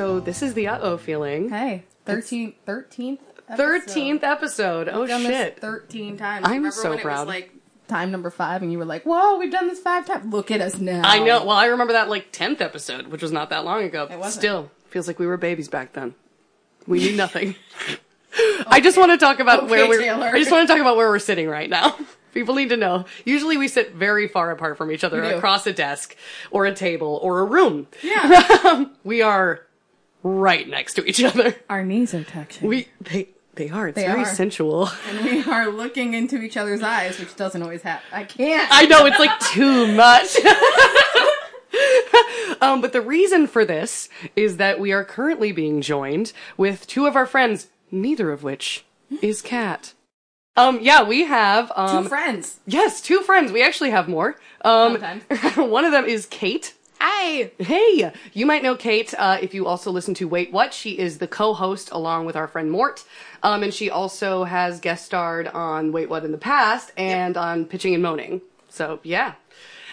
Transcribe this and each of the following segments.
so this is the uh oh feeling. Hey, 13th, 13th? Thirteenth episode. Oh Done this shit! 13 times. I'm Remember so when It proud. was like time number five, and you were like, "Whoa, we've done this five times." Look at us now. I know. Well, I remember that like tenth episode, which was not that long ago. It wasn't. Still feels like we were babies back then. We knew nothing. I just want to talk about Okay, where we're. Taylor. I just want to talk about where we're sitting right now. People need to know. Usually, we sit very far apart from each other, across a desk, or a table, or a room. Yeah, We are right next to each other. our knees are touching. We they they are. It's They very are. sensual. and we are looking into each other's eyes, which doesn't always happen. I can't. I know it's like too much. um, but the reason for this is that we are currently being joined with two of our friends, neither of which is Kat. Um, yeah, we have um, Two friends. yes, two friends. We actually have more. Um, Sometimes. one of them is Kate. Hi. Hey, you might know Kate uh, if you also listen to Wait What. She is the co-host along with our friend Mort, um, and she also has guest starred on Wait What in the past and on Pitching and Moaning. So yeah,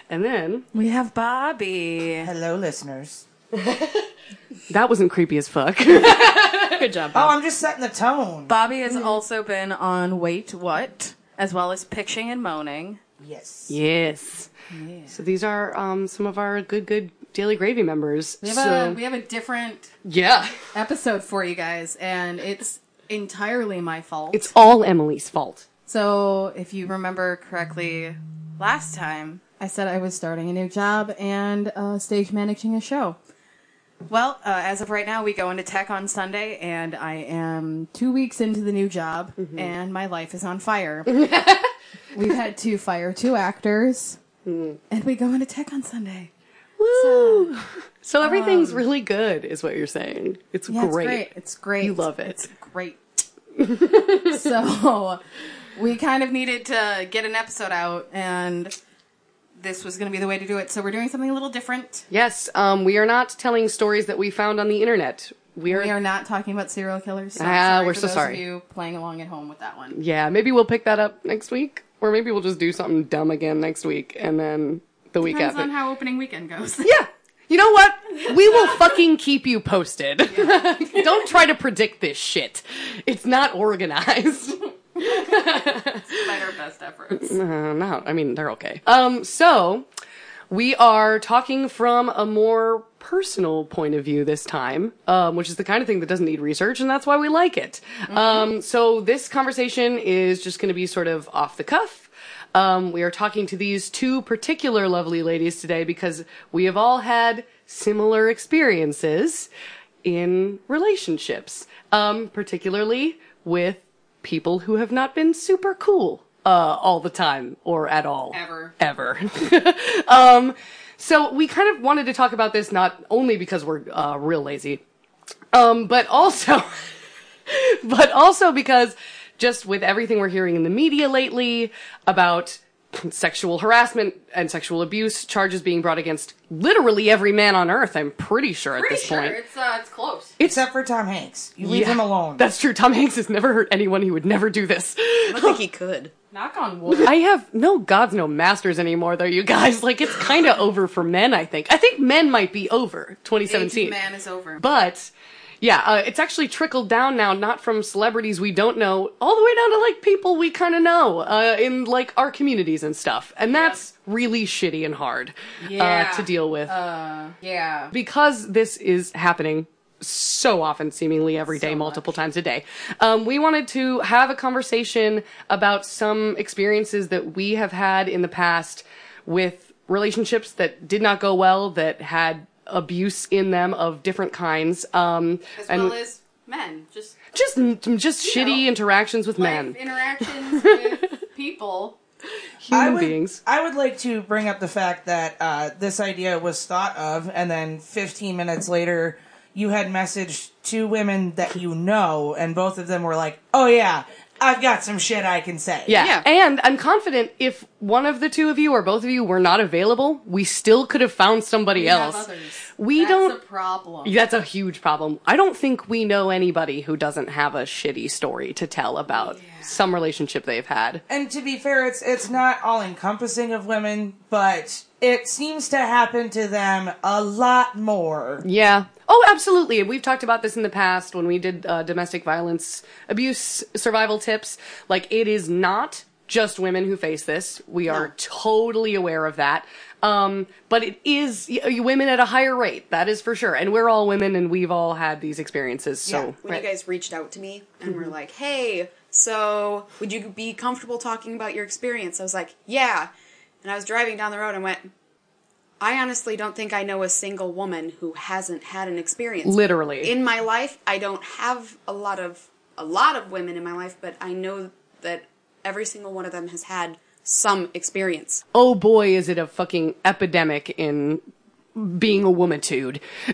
and then We have Bobbi. Hello, listeners. that wasn't creepy as fuck. Good job, Oh, I'm just setting the tone. Bobbi has also been on Wait What, as well as Pitching and Moaning. Yes. yes. So these are um, some of our good, good Daily Gravy members. We have so a we have a different yeah, episode for you guys, and it's entirely my fault. it's all Emily's fault. so if you remember correctly, last time I said I was starting a new job and uh, stage managing a show. Well, uh, as of right now, we go into tech on Sunday, and I am two weeks into the new job, and my life is on fire. We've had to fire two actors, and we go into tech on Sunday. Woo! So everything's really good, is what you're saying. It's um, Yeah, great. it's great. It's great. You love it. It's great. so we kind of needed to get an episode out, and this was going to be the way to do it. So we're doing something a little different. Yes, um, we are not telling stories that we found on the internet. We are, We are not talking about serial killers. So Ah, we're so sorry. Of you playing along at home with that one. yeah, maybe we'll pick that up next week, or maybe we'll just do something dumb again next week, and then the week Depends after. on how opening weekend goes. yeah, you know what? We will fucking keep you posted. Don't try to predict this shit. It's not organized. Despite our best efforts. Uh, no, I mean they're okay. Um, so we are talking from a more personal point of view this time, um, which is the kind of thing that doesn't need research, and that's why we like it. Um, so this conversation is just going to be sort of off the cuff. Um, we are talking to these two particular lovely ladies today because we have all had similar experiences in relationships, um, particularly with people who have not been super cool uh, all the time or at all. Ever. Ever. um, so we kind of wanted to talk about this not only because we're uh, real lazy, um, but also, but also because just with everything we're hearing in the media lately about sexual harassment and sexual abuse charges being brought against literally every man on earth, I'm pretty sure at Pretty this sure point. it's uh, it's close. Except for Tom Hanks. You leave Yeah, him alone. That's true. Tom Hanks has never hurt anyone. He would never do this. I don't think he could. Knock on wood. I have no gods, no masters anymore, though, you guys. Like, it's kind of over for men, I think. I think men might be over Age 2017. of man is over. But, yeah, uh, it's actually trickled down now, not from celebrities we don't know, all the way down to, like, people we kind of know, uh, in, like, our communities and stuff. And that's really shitty and hard, Yeah. uh, to deal with. uh, yeah. because this is happening so often, seemingly every day, So multiple times a day, um, we wanted to have a conversation about some experiences that we have had in the past with relationships that did not go well, that had abuse in them of different kinds, um, As and well as men. Just just just shitty know, interactions with life men, interactions with people. human I would, beings. I would like to bring up the fact that uh, this idea was thought of, and then 15 minutes later, you had messaged two women that you know, and both of them were like, "Oh yeah, I've got some shit I can say." Yeah. Yeah. And I'm confident if one of the two of you or both of you were not available, we still could have found somebody We else. have. We That's don't a problem. That's a huge problem. I don't think we know anybody who doesn't have a shitty story to tell about some relationship they've had. And to be fair, it's it's not all encompassing of women, but it seems to happen to them a lot more. Yeah. Oh, absolutely. We've talked about this in the past when we did uh, domestic violence abuse survival tips. Like, it is not just women who face this. We are totally aware of that. Um, but it is y- y- women at a higher rate. That is for sure. And we're all women and we've all had these experiences. So, when you guys reached out to me and were like, "Hey, so would you be comfortable talking about your experience?" I was like, "Yeah." And I was driving down the road and went, "I honestly don't think I know a single woman who hasn't had an experience. literally. In my life, I don't have a lot of a lot of women in my life, but I know that every single one of them has had some experience. oh boy, is it a fucking epidemic in being a womantude.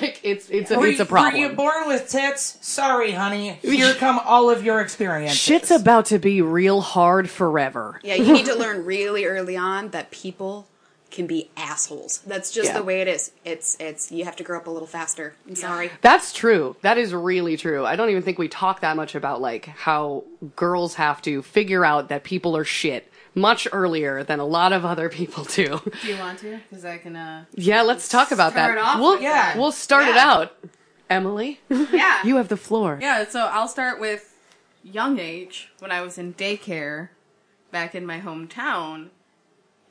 like, it's, it's, a, it's a problem. Were you born with tits? Sorry, honey. Here come all of your experiences. Shit's about to be real hard forever. Yeah, you need to learn really early on that people can be assholes. That's just Yeah. the way it is. It's it's you have to grow up a little faster. I'm sorry. That's true. That is really true. I don't even think we talk that much about like how girls have to figure out that people are shit much earlier than a lot of other people do. Do you want to? Because I can. uh yeah, let's talk about Start that. off we'll with that. we'll start it out. Emily, Yeah. you have the floor. yeah, so I'll start with young age when I was in daycare back in my hometown,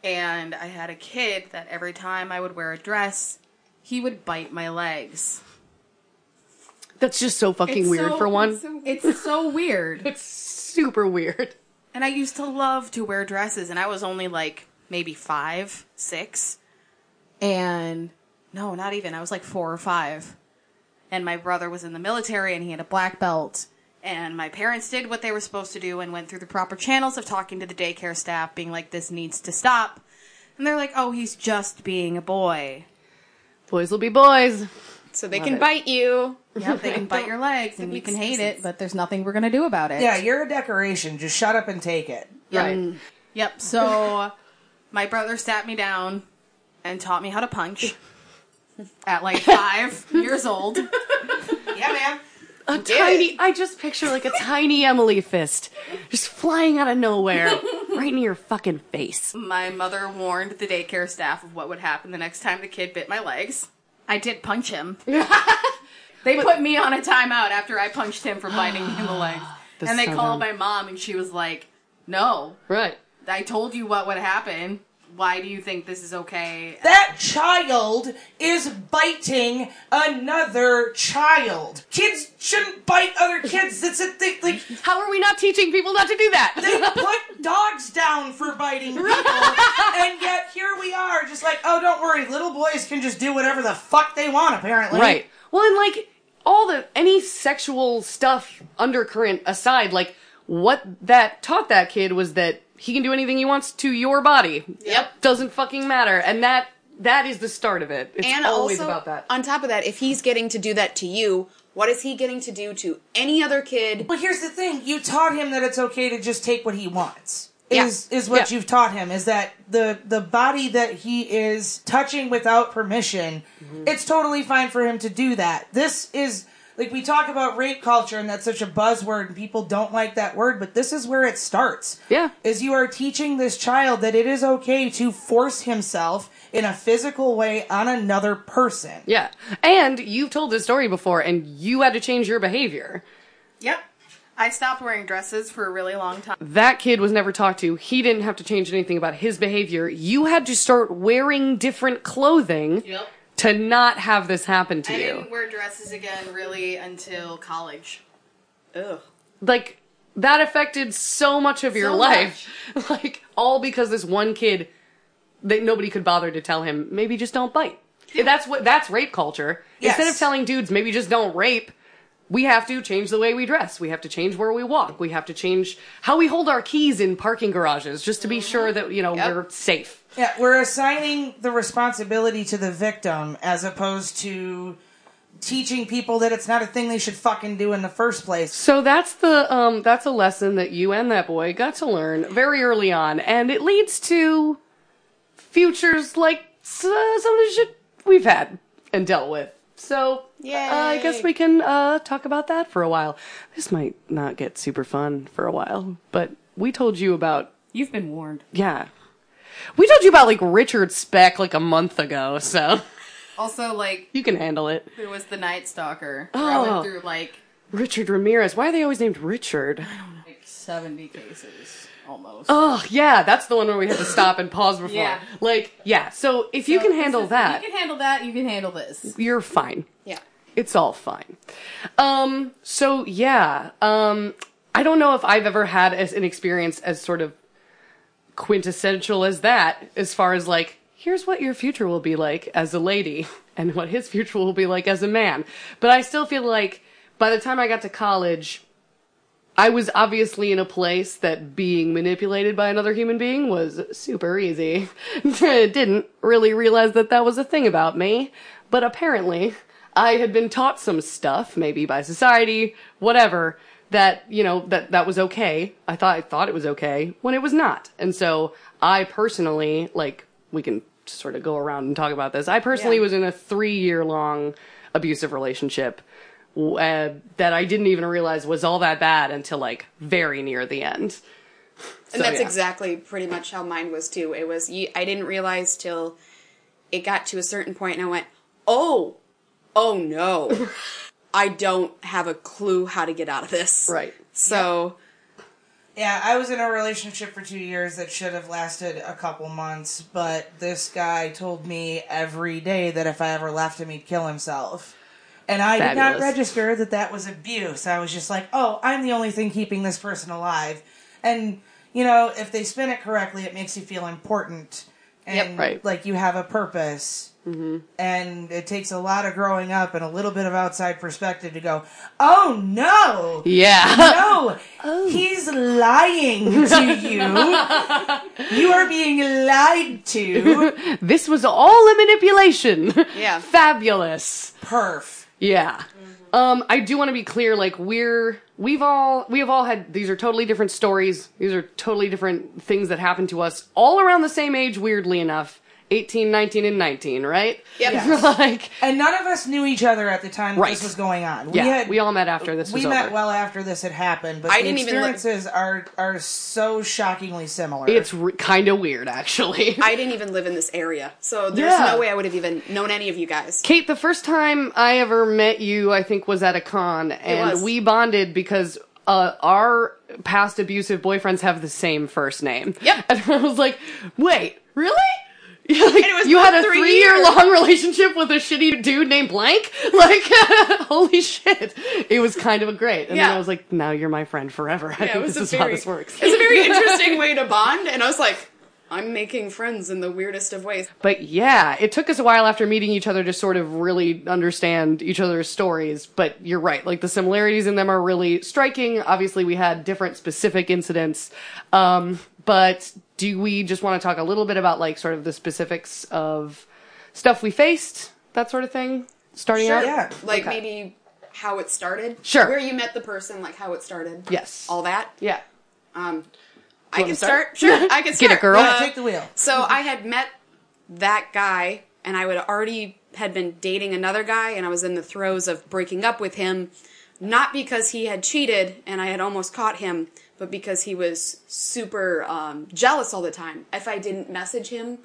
and I had a kid that every time I would wear a dress, he would bite my legs. That's just so fucking It's weird so- for one. It's so weird. It's super weird. And I used to love to wear dresses, and I was only like maybe five, six. And no, not even. I was like four or five. And my brother was in the military, and he had a black belt. And my parents did what they were supposed to do and went through the proper channels of talking to the daycare staff, being like, this needs to stop. And they're like, oh, he's just being a boy. Boys will be boys. So they Love can it. bite you. Yep, they can bite your legs, and you can hate sense. it, but there's nothing we're going to do about it. Yeah, you're a decoration. Just shut up and take it. Right. Yep. So my brother sat me down and taught me how to punch at like five years old. Yeah, man. A tiny, I just picture like a tiny Emily fist just flying out of nowhere right in your fucking face. My mother warned the daycare staff of what would happen the next time the kid bit my legs. I did punch him. they put me on a timeout after I punched him for biting me in the legs. And they so called dumb. my mom, and she was like, "No, Right. I told you what would happen. Why do you think this is okay?" That child is biting another child. Kids shouldn't bite other kids. That's a thing. Like How are we not teaching people not to do that? they put dogs down for biting people, and yet here we are, just like, oh, don't worry, little boys can just do whatever the fuck they want. Apparently, right. Well, and like all the any sexual stuff undercurrent aside, like what that taught that kid was that he can do anything he wants to your body. Yep. Doesn't fucking matter. And that that is the start of it. It's And always also, about that. on top of that, if he's getting to do that to you, what is he getting to do to any other kid? But here's the thing: you taught him that it's okay to just take what he wants. Yeah. Is is what Yeah. you've taught him? Is that the the body that he is touching without permission? Mm-hmm. It's totally fine for him to do that. This is like we talk about rape culture, and that's such a buzzword, and people don't like that word. But this is where it starts. Yeah. is you are teaching this child that it is okay to force himself in a physical way on another person. Yeah. And you've told this story before and you had to change your behavior. Yep. I stopped wearing dresses for a really long time. That kid was never talked to. He didn't have to change anything about his behavior. You had to start wearing different clothing Yep. To not have this happen to you. I you. didn't wear dresses again really until college. Ugh. like that affected so much of your So life like all because this one kid that nobody could bother to tell him maybe just don't bite that's what that's rape culture Yes. instead of telling dudes maybe just don't rape we have to change the way we dress we have to change where we walk we have to change how we hold our keys in parking garages just to be sure that you know Yep. we're safe Yeah, we're assigning the responsibility to the victim as opposed to teaching people that it's not a thing they should fucking do in the first place. So that's the um that's a lesson that you and that boy got to learn very early on, and it leads to futures like uh, some of the shit we've had and dealt with. So uh, I guess we can uh, talk about that for a while. This might not get super fun for a while, but we told you about You've been warned. yeah, we told you about like Richard Speck like a month ago. So Also, like, You can handle it. who was the Night Stalker? Oh. I went through like Richard Ramirez. Why are they always named Richard? like seventy cases almost. Oh, yeah, that's the one where we had to stop and pause before. Yeah. Like, yeah, so if you can handle is- that, You can handle that. You can handle this. you're fine. Yeah. It's all fine. Um, so yeah, um, I don't know if I've ever had as an experience as sort of quintessential as that, as far as like, here's what your future will be like as a lady, and what his future will be like as a man. But I still feel like by the time I got to college, I was obviously in a place that being manipulated by another human being was super easy. Didn't really realize that that was a thing about me, but apparently I had been taught some stuff, maybe by society, whatever, that, you know, that, that was okay. I thought, I thought it was okay when it was not. And so I personally, like, we can sort of go around and talk about this. I personally Yeah. was in a three year long abusive relationship uh, that I didn't even realize was all that bad until like very near the end. And that's yeah. exactly pretty much how mine was too. It was I didn't realize till it got to a certain point, and I went, "Oh, oh no, I don't have a clue how to get out of this." Right. So Yeah, I was in a relationship for two years that should have lasted a couple months, but this guy told me every day that if I ever left him, he'd kill himself. And I did not register that that was abuse. I was just like, oh, I'm the only thing keeping this person alive. And, you know, if they spin it correctly, it makes you feel important. And, Right. like, you have a purpose. Mm-hmm. And it takes a lot of growing up and a little bit of outside perspective to go, oh no! Yeah. No, oh. he's lying to you. you are being lied to. this was all a manipulation. Yeah. Fabulous. Perf. Yeah. Um, I do want to be clear, like we're we've all we have all had these are totally different stories. These are totally different things that happen to us all around the same age, weirdly enough. 18, 19, and 19, right? Yep. Yes. like And none of us knew each other at the time that Right. this was going on. yeah, we had we all met after this we was met over. well after this had happened, but I the didn't even look- experiences are are so shockingly similar. it's re- kind of weird actually. I didn't even live in this area, so there's Yeah. no way I would have even known any of you guys. Kate, the first time I ever met you, I think, was at a con, and was. we bonded because uh, our past abusive boyfriends have the same first name. Yep. And I was like, wait, really? Yeah, like, you had a three, three year long relationship with a shitty dude named Blank? Like, holy shit. It was kind of a great. And then I was like, now you're my friend forever. I Yeah, it think was this a is how very- this works. It's a very interesting way to bond, and I was like, I'm making friends in the weirdest of ways. But yeah, it took us a while after meeting each other to sort of really understand each other's stories. But you're right, like the similarities in them are really striking. Obviously, we had different specific incidents. Um, but do we just want to talk a little bit about like sort of the specifics of stuff we faced, that sort of thing? Starting out? yeah. Like Okay. maybe how it started. Sure. Where you met the person, like how it started. Yes. All that. Yeah. Um, I can start? start? Sure, I can start. Get start. it, girl. Yeah, Uh, take the wheel. So I had met that guy, and I would already had been dating another guy, and I was in the throes of breaking up with him, not because he had cheated and I had almost caught him, but because he was super um, jealous all the time. If I didn't message him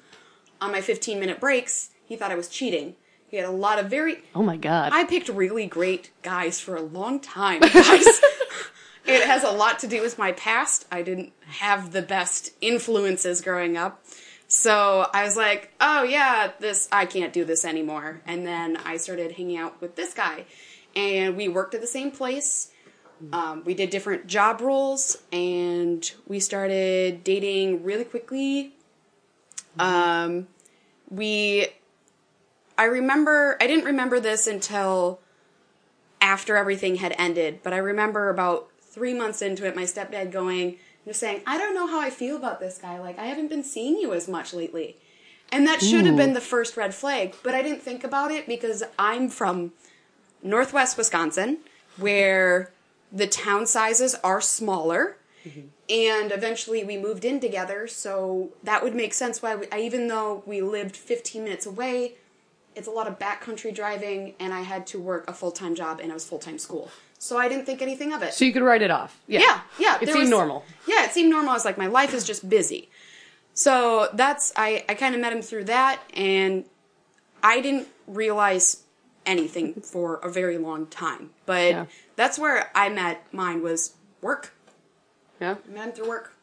on my 15 minute breaks, he thought I was cheating. He had a lot of very. Oh my god. I picked really great guys for a long time, guys. it has a lot to do with my past. I didn't have the best influences growing up. So I was like, oh yeah, this, I can't do this anymore. And then I started hanging out with this guy. And we worked at the same place. Um, we did different job roles and we started dating really quickly. Um, we I remember I didn't remember this until after everything had ended, but I remember about three months into it, my stepdad going just saying, I don't know how I feel about this guy. Like I haven't been seeing you as much lately. And that should have been the first red flag, but I didn't think about it because I'm from northwest Wisconsin, where the town sizes are smaller. And eventually we moved in together, so that would make sense why we, I, even though we lived 15 minutes away, it's a lot of backcountry driving, and I had to work a full time job and I was full time school. So I didn't think anything of it. so you could write it off. Yeah. yeah, yeah. It seemed was- normal. Yeah, it seemed normal. I was like, my life is just busy. So that's I, I kind of met him through that, and I didn't realize anything for a very long time. But Yeah. that's where I met mine was work. Yeah. I met through work.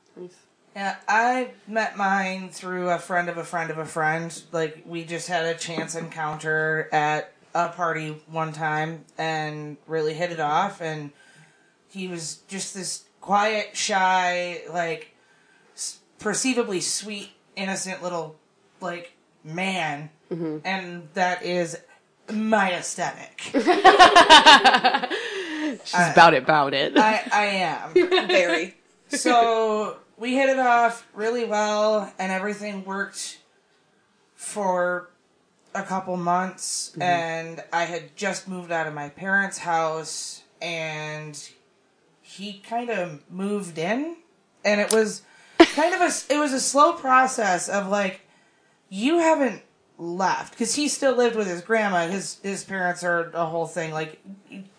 Yeah, I met mine through a friend of a friend of a friend. Like we just had a chance encounter at a party one time and really hit it off and he was just this quiet, shy, like perceivably sweet, innocent little like man mm-hmm. and that is my aesthetic. She's uh, about it, about it. I I am. Very. so we hit it off really well and everything worked for a couple months mm-hmm. and i had just moved out of my parents house and he kind of moved in and it was kind of a it was a slow process of like you haven't left because he still lived with his grandma his his parents are a whole thing like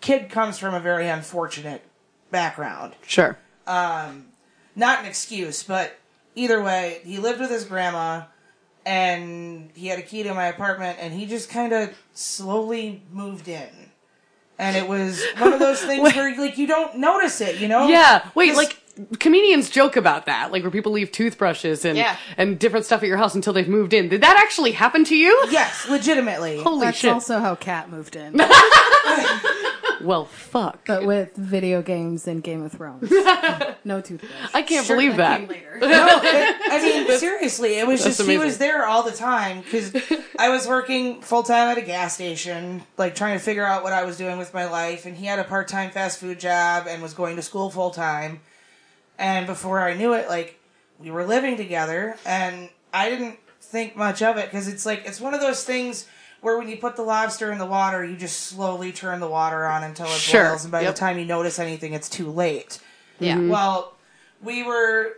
kid comes from a very unfortunate background sure. Um, not an excuse, but either way, he lived with his grandma and he had a key to my apartment and he just kind of slowly moved in. And it was one of those things where like you don't notice it, you know? Yeah. Wait, like comedians joke about that, like where people leave toothbrushes and Yeah. and different stuff at your house until they've moved in. Did that actually happen to you? Yes, legitimately. Holy That's shit. also how Kat moved in, well, fuck. but with video games and Game of Thrones. No toothbrush. I can't Sure, believe that. came later. no, it, I mean seriously, it was That's just he was there all the time because I was working full time at a gas station, like trying to figure out what I was doing with my life, and he had a part time fast food job and was going to school full time. And before I knew it, like we were living together, and I didn't think much of it because it's like it's one of those things where when you put the lobster in the water, you just slowly turn the water on until it Sure. boils, and by Yep. the time you notice anything, it's too late. Yeah. Mm-hmm. Well, we were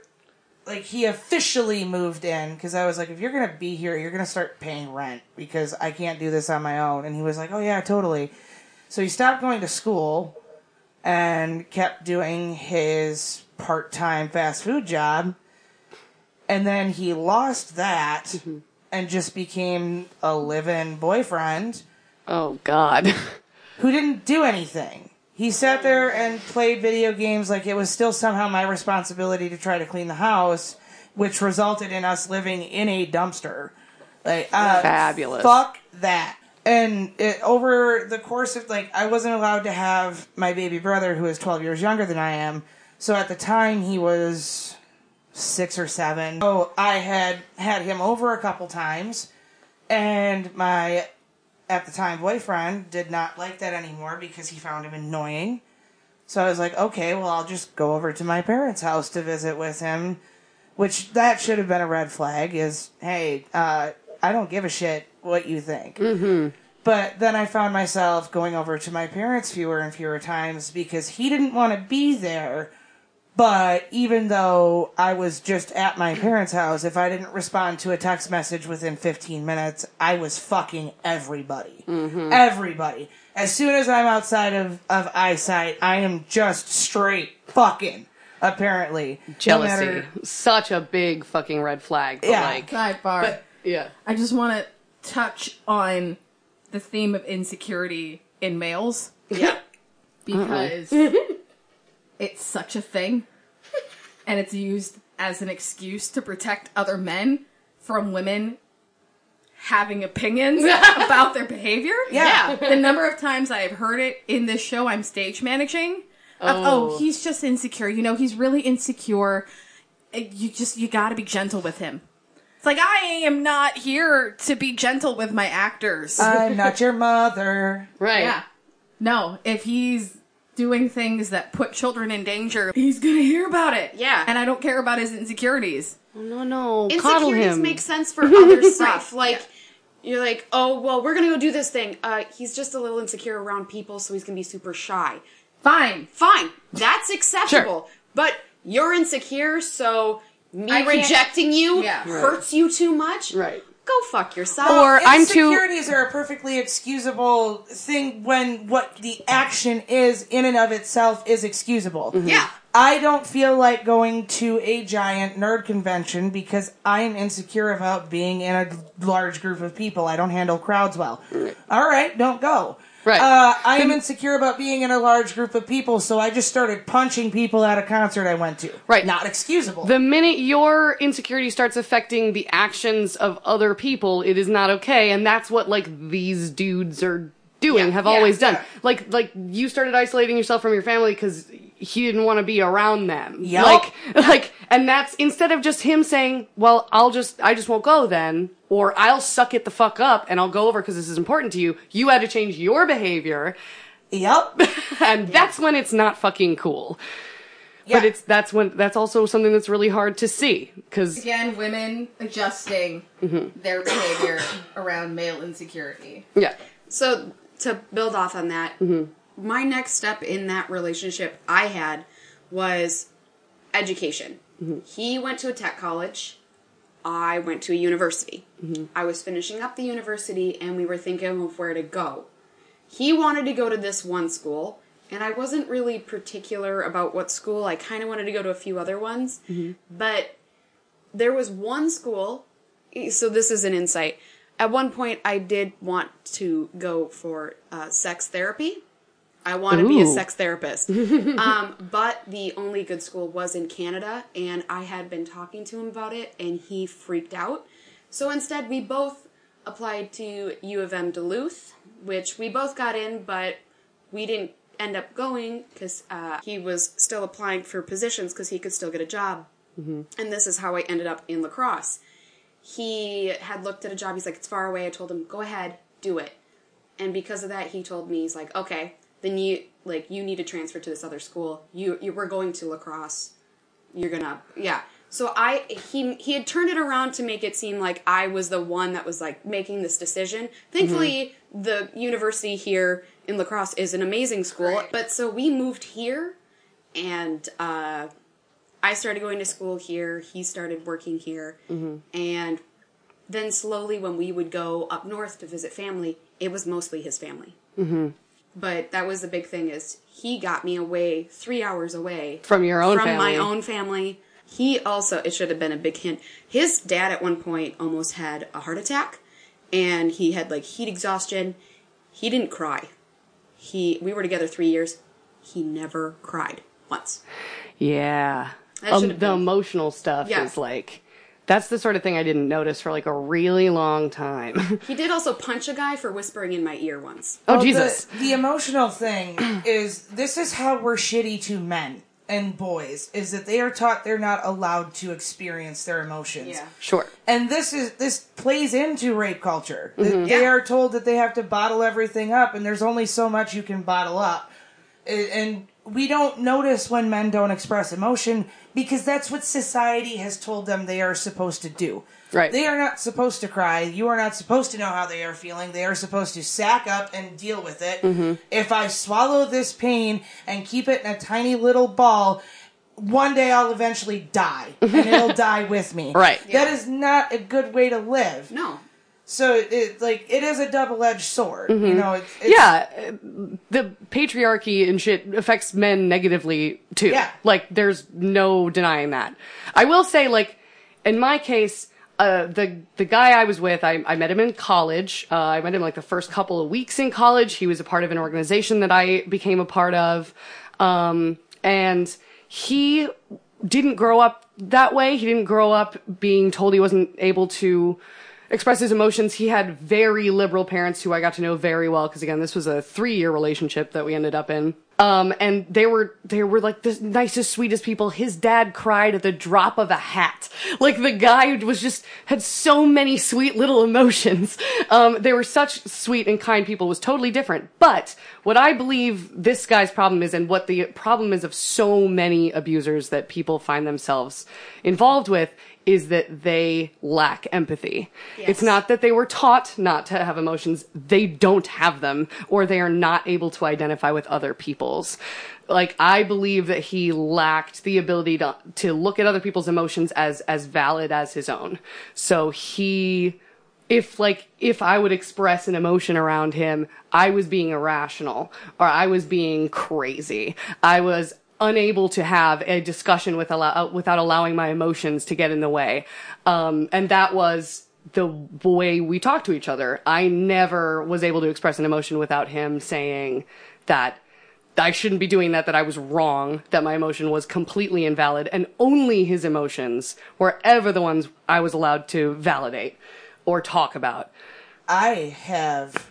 like he officially moved in because I was like, if you're gonna be here, you're gonna start paying rent because I can't do this on my own. And he was like, oh yeah, totally. So he stopped going to school and kept doing his part-time fast food job. And then he lost that and just became a live-in boyfriend Oh God. who didn't do anything. He sat there and played video games like it was still somehow my responsibility to try to clean the house, which resulted in us living in a dumpster. Like, uh, Fabulous. Fuck that. And it, over the course of like, I wasn't allowed to have my baby brother, who is 12 years younger than I am. So at the time, he was six or seven. So I had had him over a couple times, and my at the time boyfriend did not like that anymore because he found him annoying. So I was like, okay, well, I'll just go over to my parents' house to visit with him, which that should have been a red flag. Is hey, uh, I don't give a shit what you think. Mm-hmm. But then I found myself going over to my parents fewer and fewer times because he didn't want to be there. But even though I was just at my parents' house, if I didn't respond to a text message within 15 minutes, I was fucking everybody. Mm-hmm. Everybody. As soon as I'm outside of, of eyesight, I am just straight fucking, apparently. No Jealousy. matter- Such a big fucking red flag. But Yeah. Like, Sidebar. yeah. I just want to touch on the theme of insecurity in males Yeah. because mm-hmm. it's such a thing and it's used as an excuse to protect other men from women having opinions about their behavior. Yeah. The number of times I have heard it in this show I'm stage managing. of, Oh. oh, he's just insecure. You know, he's really insecure. Uh, You just you got to be gentle with him. It's like I am not here to be gentle with my actors. I'm not your mother. Right. Yeah. No, if he's doing things that put children in danger, he's gonna hear about it. Yeah. And I don't care about his insecurities. No, no. Coddle Insecurities him. make sense for other stuff. Like, you're like, oh, well, we're gonna go do this thing. Uh, he's just a little insecure around people, so he's gonna be super shy. Fine. Fine, that's acceptable. But you're insecure, so me I rejecting you Yeah. hurts you too much. Right. Go fuck yourself. Or I'm too. Insecurities are a perfectly excusable thing when what the action is in and of itself is excusable. Mm-hmm. yeah. I don't feel like going to a giant nerd convention because I am insecure about being in a large group of people. I don't handle crowds well. All right, don't go. Right. Uh, I am insecure about being in a large group of people, so I just started punching people at a concert I went to. Right. Not excusable. The minute your insecurity starts affecting the actions of other people, it is not okay, and that's what like these dudes are doing, Yeah, have yeah, always done. yeah. Like like you started isolating yourself from your family because he didn't want to be around them. Yep. Like like and that's instead of just him saying, "Well, I'll just I just won't go then," or "I'll suck it the fuck up and I'll go over because this is important to you." You had to change your behavior, yep. and that's when it's not fucking cool. Yeah. But it's that's when that's also something that's really hard to see because Again, women adjusting mm-hmm. their behavior around male insecurity. yeah. So to build off on that, mm-hmm. My next step in that relationship I had was education. Mm-hmm. He went to a tech college. I went to a university. Mm-hmm. I was finishing up the university and we were thinking of where to go. He wanted to go to this one school, and I wasn't really particular about what school. I kind of wanted to go to a few other ones. Mm-hmm. But there was one school, so this is an insight. At one point, I did want to go for uh, sex therapy. I want to be a sex therapist. um, but the only good school was in Canada, and I had been talking to him about it, and he freaked out. So instead, we both applied to U of M Duluth, which we both got in, but we didn't end up going because uh, he was still applying for positions because he could still get a job. And this is how I ended up in La Crosse. He had looked at a job. He's like, it's far away. I told him, go ahead, do it. And because of that, he told me, he's like, okay, then you like you need to transfer to this other school. You you were going to La Crosse. You're gonna yeah. So I he he had turned it around to make it seem like I was the one that was like making this decision. Thankfully, the university here in La Crosse is an amazing school. But so we moved here, and uh, I started going to school here. He started working here, and then slowly when we would go up north to visit family, it was mostly his family. Mm-hmm. But that was the big thing is he got me away three hours away From your own from my family. own family. He also it should have been a big hint. His dad at one point almost had a heart attack, and he had like heat exhaustion. He didn't cry. He we were together three years. He never cried once. Yeah. Um, the been- emotional stuff Yeah. is like that's the sort of thing I didn't notice for like a really long time. He did also punch a guy for whispering in my ear once. oh Well, Jesus. The, the emotional thing is this is how we're shitty to men and boys is that they are taught they're not allowed to experience their emotions. Yeah. Sure. And this is this plays into rape culture. That mm-hmm. They Yeah. are told that they have to bottle everything up, and there's only so much you can bottle up. And we don't notice when men don't express emotion because that's what society has told them they are supposed to do. Right. They are not supposed to cry. You are not supposed to know how they are feeling. They are supposed to sack up and deal with it. Mm-hmm. If I swallow this pain and keep it in a tiny little ball, one day I'll eventually die, and it'll die with me. Right. That is not a good way to live. No. So it like it is a double edged sword. You know, it's, it's Yeah, the patriarchy and shit affects men negatively too. Yeah. Like there's no denying that. I will say like in my case uh, the the guy I was with, I, I met him in college. Uh, I met him like the first couple of weeks in college. He was a part of an organization that I became a part of, um, and he didn't grow up that way. He didn't grow up being told he wasn't able to express his emotions. He had very liberal parents who I got to know very well because again, this was a three year relationship that we ended up in. Um, and they were, they were like the nicest, sweetest people. His dad cried at the drop of a hat. Like the guy was just, had so many sweet little emotions. Um, they were such sweet and kind people. It was totally different. But what I believe this guy's problem is and what the problem is of so many abusers that people find themselves involved with is that they lack empathy. It's not that they were taught not to have emotions, they don't have them, or they are not able to identify with other people's. Like, I believe that he lacked the ability to, to look at other people's emotions as, as valid as his own. So he, if like if I would express an emotion around him, I was being irrational or I was being crazy. I was unable to have a discussion with allow, without allowing my emotions to get in the way. Um, and that was the way we talked to each other. I never was able to express an emotion without him saying that I shouldn't be doing that, that I was wrong, that my emotion was completely invalid, and only his emotions were ever the ones I was allowed to validate or talk about. I have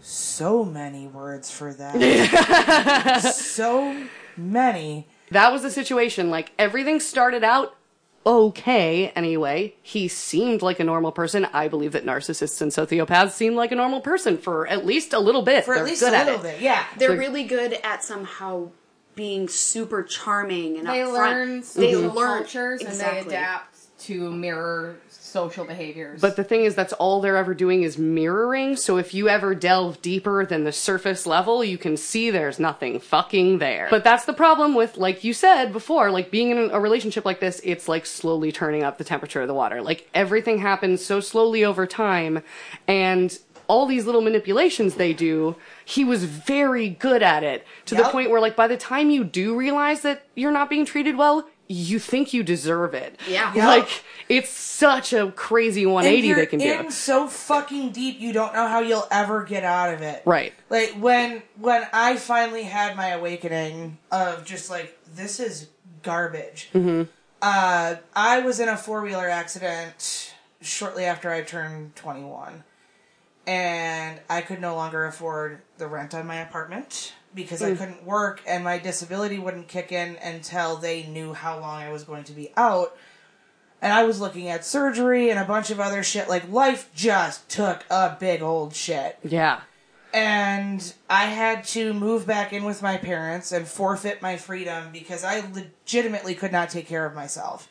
so many words for that. so many. That was the situation. Like, everything started out okay anyway. He seemed like a normal person. I believe that narcissists and sociopaths seem like a normal person for at least a little bit. For They're at least good a at little it. bit, yeah. They're Like- really good at somehow being super charming and They upfront. learn They social learn cultures and they adapt to mirror social behaviors. But the thing is, that's all they're ever doing is mirroring. So if you ever delve deeper than the surface level, you can see there's nothing fucking there. But that's the problem with, like you said before, like being in a relationship like this, it's like slowly turning up the temperature of the water. Like everything happens so slowly over time, and all these little manipulations they do, he was very good at it to the point where, like, by the time you do realize that you're not being treated well, you think you deserve it. Yeah. Yep. Like, it's such a crazy 180 and they you're can in do. so fucking deep you don't know how you'll ever get out of it. Right. Like when when I finally had my awakening of just like this is garbage. Mm-hmm. Uh, I was in a four wheeler accident shortly after I turned twenty one, and I could no longer afford the rent on my apartment because Mm. I couldn't work, and my disability wouldn't kick in until they knew how long I was going to be out. And I was looking at surgery and a bunch of other shit. Like life just took a big old shit Yeah. and I had to move back in with my parents and forfeit my freedom because I legitimately could not take care of myself.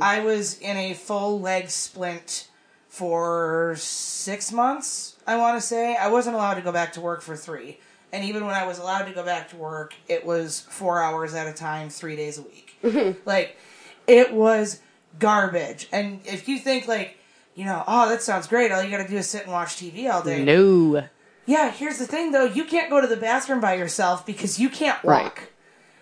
I was in a full leg splint for six months, I want to say. I wasn't allowed to go back to work for three. And even when I was allowed to go back to work, it was four hours at a time, three days a week. like, it was garbage. And if you think, like, you know, oh, that sounds great. All you gotta do is sit and watch TV all day. No. Yeah, here's the thing though, you can't go to the bathroom by yourself because you can't Right. walk.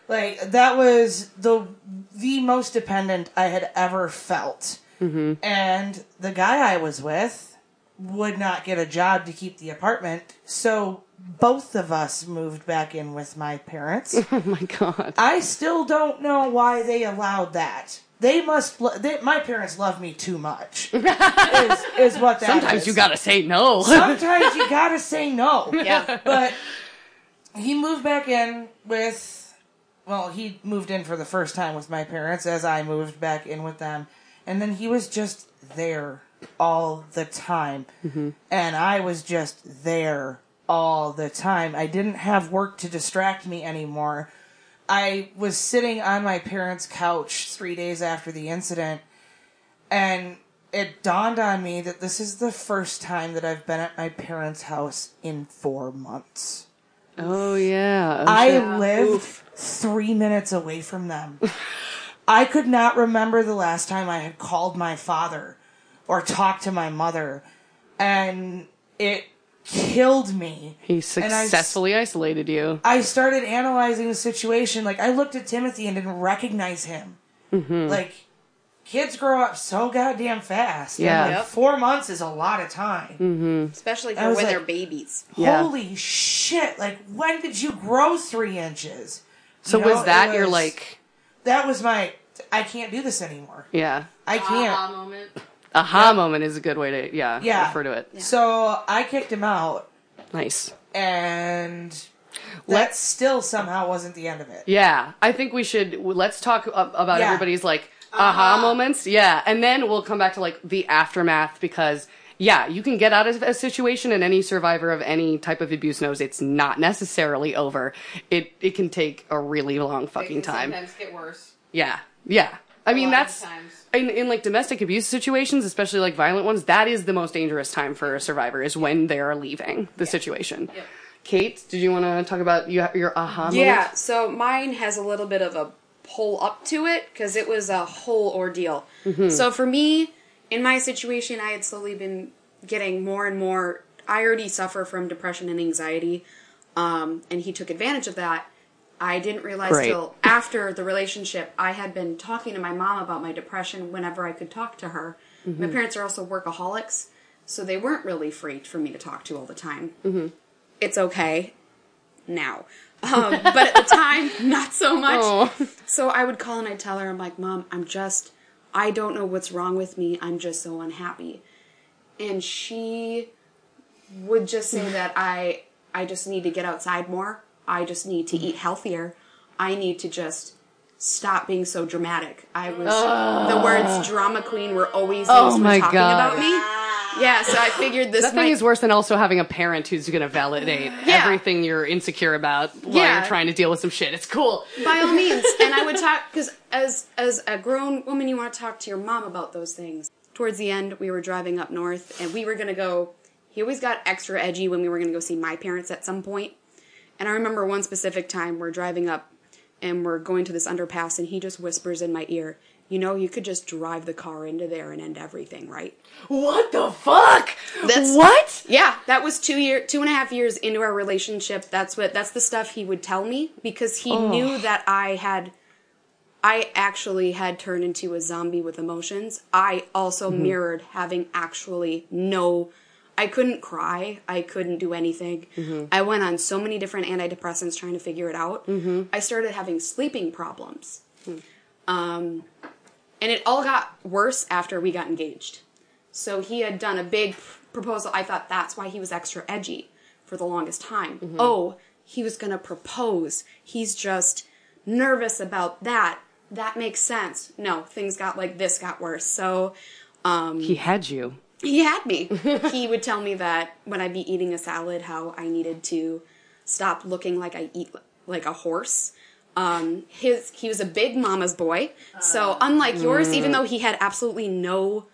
Like that was the the most dependent I had ever felt. Mm-hmm. And the guy I was with would not get a job to keep the apartment, so both of us moved back in with my parents. Oh my god. I still don't know why they allowed that. They must. Lo- they, my parents love me too much. is, is what that Sometimes is. you gotta say no. Sometimes you gotta say no. Yeah. But he moved back in with. Well, he moved in for the first time with my parents as I moved back in with them. And then he was just there all the time. Mm-hmm. And I was just there all the time. I didn't have work to distract me anymore. I was sitting on my parents' couch three days after the incident, and it dawned on me that this is the first time that I've been at my parents' house in four months. oh yeah. Oh, I lived three minutes away from them. I could not remember the last time I had called my father or talked to my mother, and it killed me. he and I s- successfully isolated you. I started analyzing the situation. Like I looked at Timothy and didn't recognize him. Mm-hmm. Like kids grow up so goddamn fast. Yeah. like, Yep. four months is a lot of time. Especially I for was when like- they're babies. Yeah. Holy shit! Like when did you grow three inches? So You know, was that it your like? That was my. I can't do this anymore. Yeah. I can't. moment. Aha moment is a good way to yeah, Yeah. refer to it. So I kicked him out, Nice. and that Let's- still somehow wasn't the end of it. Yeah, I think we should let's talk about Yeah. everybody's like aha uh-huh. moments. Yeah, and then we'll come back to like the aftermath because yeah, you can get out of a situation and any survivor of any type of abuse knows it's not necessarily over. It it can take a really long fucking It can time. Sometimes get worse. Yeah. Yeah. I mean that's in in like domestic abuse situations, especially like violent ones, that is the most dangerous time for a survivor is when they are leaving the situation. Yep. Kate, did you want to talk about you, your aha moment? Yeah, so mine has a little bit of a pull up to it because it was a whole ordeal. So for me, in my situation, I had slowly been getting more and more. I already suffer from depression and anxiety, um, and he took advantage of that. I didn't realize Great. till after the relationship, I had been talking to my mom about my depression whenever I could talk to her. My parents are also workaholics, so they weren't really free for me to talk to all the time. It's okay now. Um, but at the time, not so much. Oh. So I would call and I'd tell her, I'm like, Mom, I'm just, I don't know what's wrong with me. I'm just so unhappy. And she would just say that I, I just need to get outside more. I just need to eat healthier. I need to just stop being so dramatic. I was, the words drama queen were always Oh my talking God. about me. Yeah, so I figured this Nothing might is worse than also having a parent who's going to validate Yeah. everything you're insecure about while Yeah. you're trying to deal with some shit. It's cool. by all means and i would talk because as as a grown woman you want to talk to your mom about those things towards the end we were driving up north and we were going to go he always got extra edgy when we were going to go see my parents at some point and i remember one specific time we're driving up and we're going to this underpass and he just whispers in my ear you know you could just drive the car into there and end everything right What the fuck? That's- what? yeah, that was two year, two and a half years into our relationship. That's what that's the stuff he would tell me because he oh. knew that I had, I actually had turned into a zombie with emotions. I also mm-hmm. mirrored having actually no, I couldn't cry, I couldn't do anything. Mm-hmm. I went on so many different antidepressants trying to figure it out. Mm-hmm. I started having sleeping problems, hmm. um, and it all got worse after we got engaged. So he had done a big proposal. I thought that's why he was extra edgy for the longest time. Mm-hmm. Oh, he was going to propose. He's just nervous about that. That makes sense. No, things got like this got worse. So um, He had you. He had me. he would tell me that when I'd be eating a salad, how I needed to stop looking like I eat like a horse. Um, his he was a big mama's boy, so ah. unlike yours, even mm. though he had absolutely no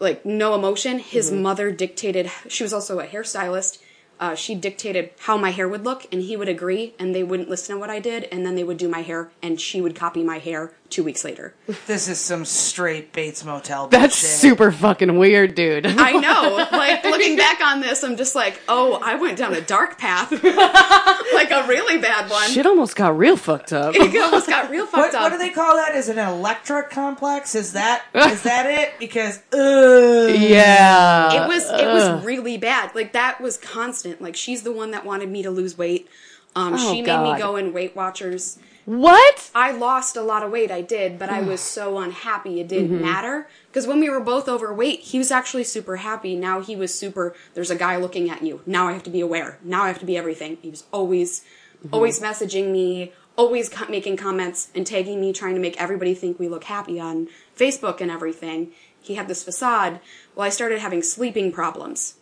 like no emotion, his mm-hmm. mother dictated. She was also a hairstylist. Uh, she dictated how my hair would look, and he would agree, and they wouldn't listen to what I did, and then they would do my hair, and she would copy my hair two weeks later. This is some straight Bates Motel. That's bullshit. super fucking weird, dude. I know. Like looking back on this, I'm just like, oh, I went down a dark path, like a really bad one. Shit almost got real fucked up. It almost got real fucked What, up. what do they call that? Is it an Electra complex? Is that is that it? Because ugh. yeah. it was it was really bad. Like that was constant. Like she's the one that wanted me to lose weight. Um, Oh, she made God. me go in Weight Watchers. What? I lost a lot of weight, I did, but I was so unhappy it didn't matter. Because when we were both overweight, he was actually super happy. Now he was super, there's a guy looking at you. Now I have to be aware. Now I have to be everything. He was always, always messaging me, always co- making comments and tagging me, trying to make everybody think we look happy on Facebook and everything. He had this facade. Well, I started having sleeping problems.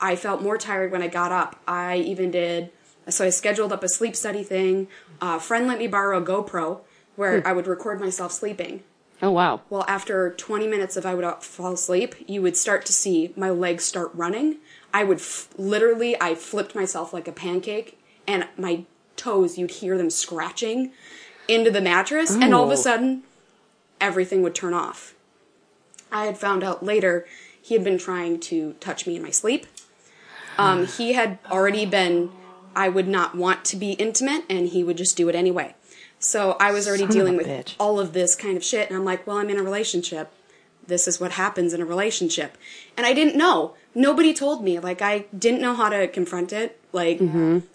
I felt more tired when I got up. I even did, so I scheduled up a sleep study thing. A friend let me borrow a GoPro where I would record myself sleeping. Oh wow. Well, after 20 minutes of I would uh, fall asleep, you would start to see my legs start running. I would f- literally, I flipped myself like a pancake, and my toes, you'd hear them scratching into the mattress, and all of Oh. a sudden, everything would turn off. I had found out later he had been trying to touch me in my sleep. Um, he had already been, I would not want to be intimate, and he would just do it anyway. So I was already Son dealing with bitch. all of this kind of shit, and I'm like, well, I'm in a relationship. This is what happens in a relationship. And I didn't know. Nobody told me. Like, I didn't know how to confront it. Like,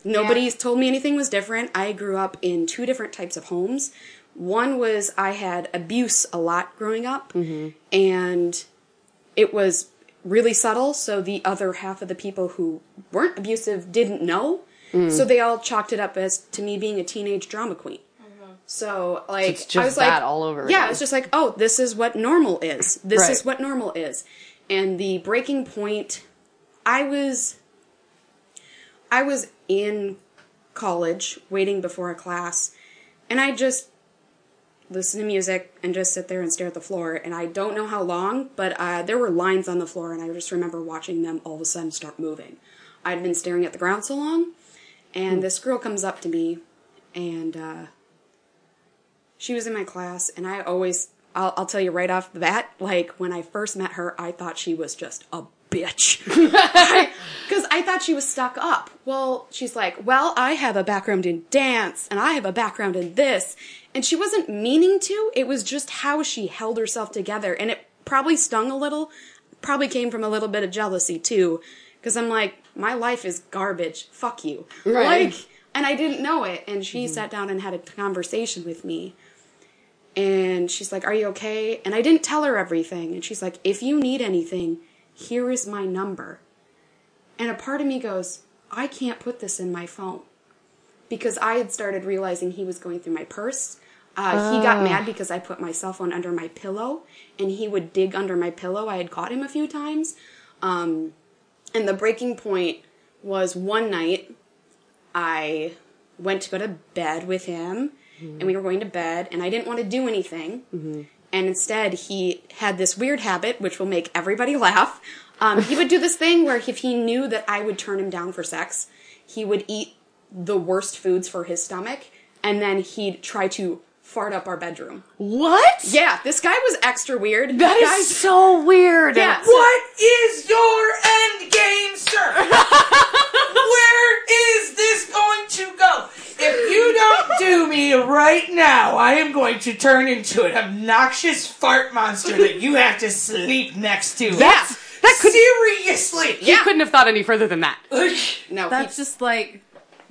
nobody told me anything was different. I grew up in two different types of homes. One was I had abuse a lot growing up, and it was really subtle. So the other half of the people who weren't abusive didn't know. So they all chalked it up as to me being a teenage drama queen. So like just I was like all over Yeah, again. it's just like oh, this is what normal is. This Right. is what normal is. And the breaking point, I was, I was in college waiting before a class, and I just listen to music and just sit there and stare at the floor. And I don't know how long, but uh, there were lines on the floor, and I just remember watching them all of a sudden start moving. I'd been staring at the ground so long, and this girl comes up to me, and uh, she was in my class, and I always, I'll, I'll tell you right off the bat, like when I first met her, I thought she was just a bitch. Because I thought she was stuck up. Well, she's like, well, I have a background in dance and I have a background in this. And she wasn't meaning to. It was just how she held herself together. And it probably stung a little. Probably came from a little bit of jealousy too. Because I'm like, my life is garbage. Fuck you. Right. Like, and I didn't know it. And she sat down and had a conversation with me. And she's like, Are you okay? And I didn't tell her everything. And she's like, If you need anything, here is my number. And a part of me goes, I can't put this in my phone. Because I had started realizing he was going through my purse. Uh, He got mad because I put my cell phone under my pillow, and he would dig under my pillow. I had caught him a few times. Um, and the breaking point was one night I went to go to bed with him, and we were going to bed, and I didn't want to do anything. And instead, he had this weird habit, which will make everybody laugh. Um, he would do this thing where if he knew that I would turn him down for sex, he would eat the worst foods for his stomach, and then he'd try to fart up our bedroom. What? Yeah, this guy was extra weird. That is Guys- so weird. Yeah. What is your end game, sir? Where is this going to go? If you don't do me right now, I am going to turn into an obnoxious fart monster that you have to sleep next to. That's that could Seriously. he couldn't have thought any further than that. No, That's he, just like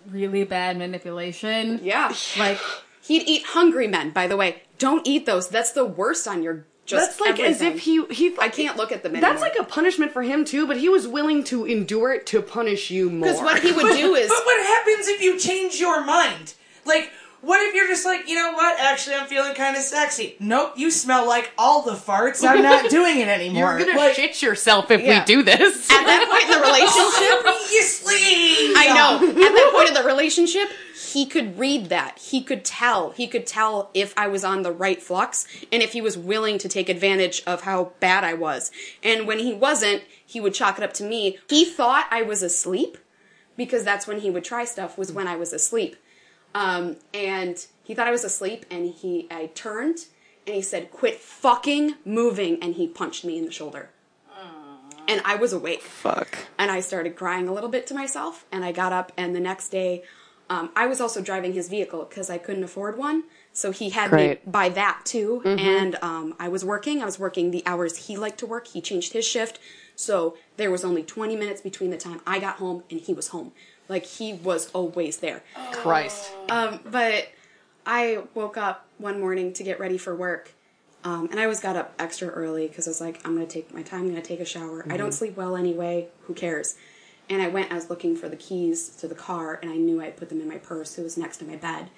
really bad manipulation. yeah. Like He'd eat hungry men, by the way. Don't eat those. That's the worst on your just That's like as if he he. I can't look at them That's like a punishment for him too, but he was willing to endure it to punish you more. Because what he would do is But what happens if you change your mind? Like, what if you're just like, you know what? Actually, I'm feeling kind of sexy. Nope, you smell like all the farts. I'm not doing it anymore. You're gonna like, shit yourself if Yeah. we do this. at that point in the relationship, Seriously. I know. At that point in the relationship, he could read that. He could tell. He could tell if I was on the right flux and if he was willing to take advantage of how bad I was. And when he wasn't, he would chalk it up to me. He thought I was asleep because that's when he would try stuff was when I was asleep. Um, and he thought I was asleep and he I turned and he said, "Quit fucking moving," and he punched me in the shoulder. And I was awake Fuck. and I started crying a little bit to myself. And I got up, and the next day, um, I was also driving his vehicle because I couldn't afford one. So he had Great. me buy that too. And um, I was working. I was working the hours he liked to work. He changed his shift. So there was only 20 minutes between the time I got home and he was home. Like he was always there. Christ. Um, but I woke up one morning to get ready for work. Um, and I always got up extra early because I was like, I'm going to take my time, I'm going to take a shower. I don't sleep well anyway, who cares? And I went, I was looking for the keys to the car, and I knew I put them in my purse. It was next to my bed.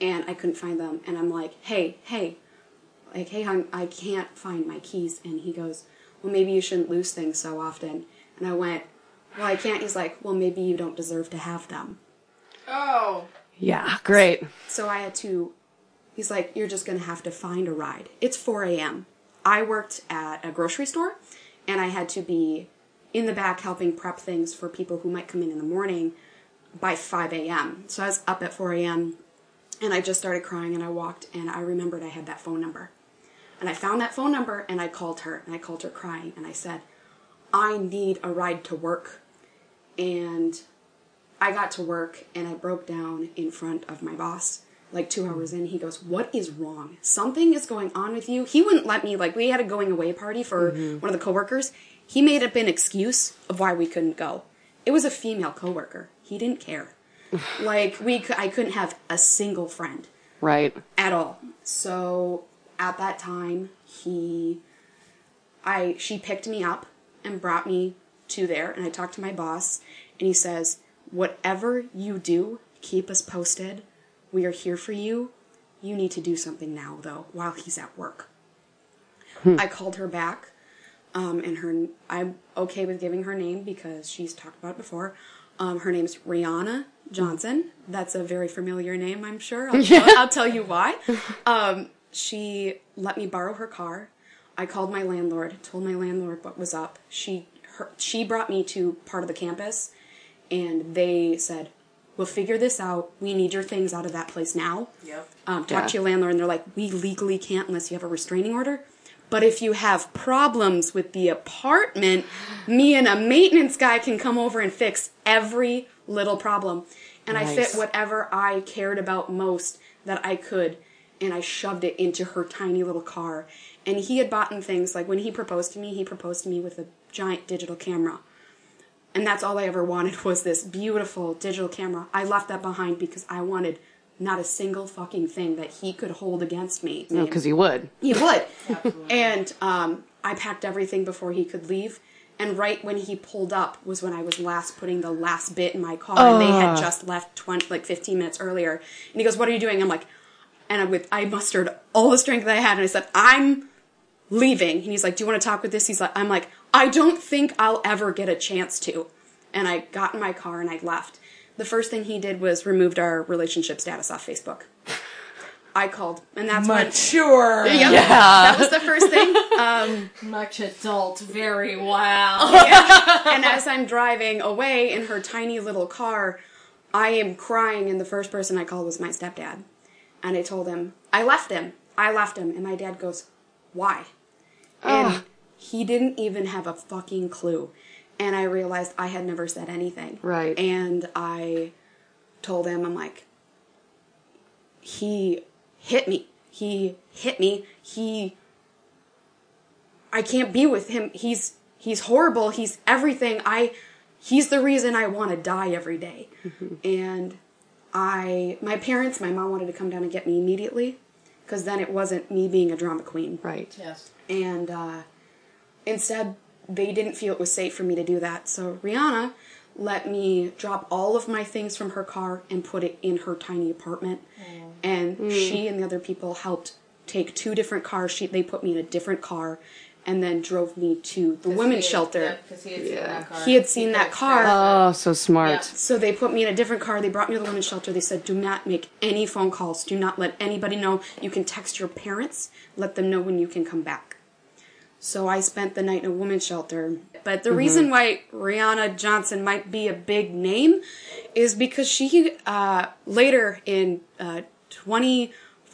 And I couldn't find them. And I'm like, hey, hey, like, hey, hon, I can't find my keys. And he goes, well, maybe you shouldn't lose things so often. And I went, well, I can't. He's like, well, maybe you don't deserve to have them. oh, Yeah, great. So I had to, he's like, you're just going to have to find a ride. It's 4 a.m. I worked at a grocery store and I had to be in the back helping prep things for people who might come in in the morning by 5 a.m. So I was up at 4 a.m. and I just started crying and I walked and I remembered I had that phone number. And I found that phone number and I called her and I called her crying and I said, I need a ride to work. And I got to work and I broke down in front of my boss. Like two hours in, he goes, What is wrong? Something is going on with you. He wouldn't let me, like, we had a going away party for mm-hmm. one of the coworkers. He made up an excuse of why we couldn't go. It was a female coworker. He didn't care. like, we, I couldn't have a single friend Right. at all. So at that time, he, I, she picked me up and brought me to there, and I talked to my boss, and he says, "Whatever you do, keep us posted. We are here for you. You need to do something now, though, while he's at work." I called her back, um, and her, I'm okay with giving her name because she's talked about it before. Um, her name's Rihanna Johnson. That's a very familiar name, I'm sure. I'll, tell, I'll tell you why. Um, she let me borrow her car. I called my landlord, told my landlord what was up. She her, she brought me to part of the campus, and they said, "We'll figure this out. We need your things out of that place now." Yep. Um, talk Yeah. to your landlord, and they're like, "We legally can't unless you have a restraining order." But if you have problems with the apartment, me and a maintenance guy can come over and fix every little problem. And I fit whatever I cared about most that I could, and I shoved it into her tiny little car. And he had bought things like when he proposed to me, he proposed to me with a giant digital camera. And that's all I ever wanted was this beautiful digital camera. I left that behind because I wanted not a single fucking thing that he could hold against me. No, Because he would. He would. and um, I packed everything before he could leave. And right when he pulled up was when I was last putting the last bit in my car, and they had just left 20, like 15 minutes earlier. And he goes, "What are you doing?" I'm like, and I, with I mustered all the strength that I had, and I said, "I'm leaving." And he's like, "Do you want to talk with this?" He's like, "I'm like, I don't think I'll ever get a chance to." And I got in my car and I left. The first thing he did was removed our relationship status off Facebook. I called, and that's when Mature. Yep. That was the first thing. Um, Much adult, very wow. and as I'm driving away in her tiny little car, I am crying, and the first person I called was my stepdad. And I told him, I left him. I left him. And my dad goes, Why? And he didn't even have a fucking clue. And I realized I had never said anything. Right. And I told him, I'm like, he hit me. He hit me. He I can't be with him. He's he's horrible. He's everything. I he's the reason I want to die every day. Mm-hmm. And I my parents, my mom wanted to come down and get me immediately because then it wasn't me being a drama queen. Right. Yes. And uh, instead, they didn't feel it was safe for me to do that. So Rihanna let me drop all of my things from her car and put it in her tiny apartment. And she and the other people helped take two different cars. She they put me in a different car, and then drove me to the women's shelter. Because he had seen that car. He had seen that car. Oh, so smart. Yeah. So they put me in a different car. They brought me to the women's shelter. They said, "Do not make any phone calls. Do not let anybody know. You can text your parents. Let them know when you can come back." So I spent the night in a women's shelter. But the reason why Rihanna Johnson might be a big name is because she uh, later in uh,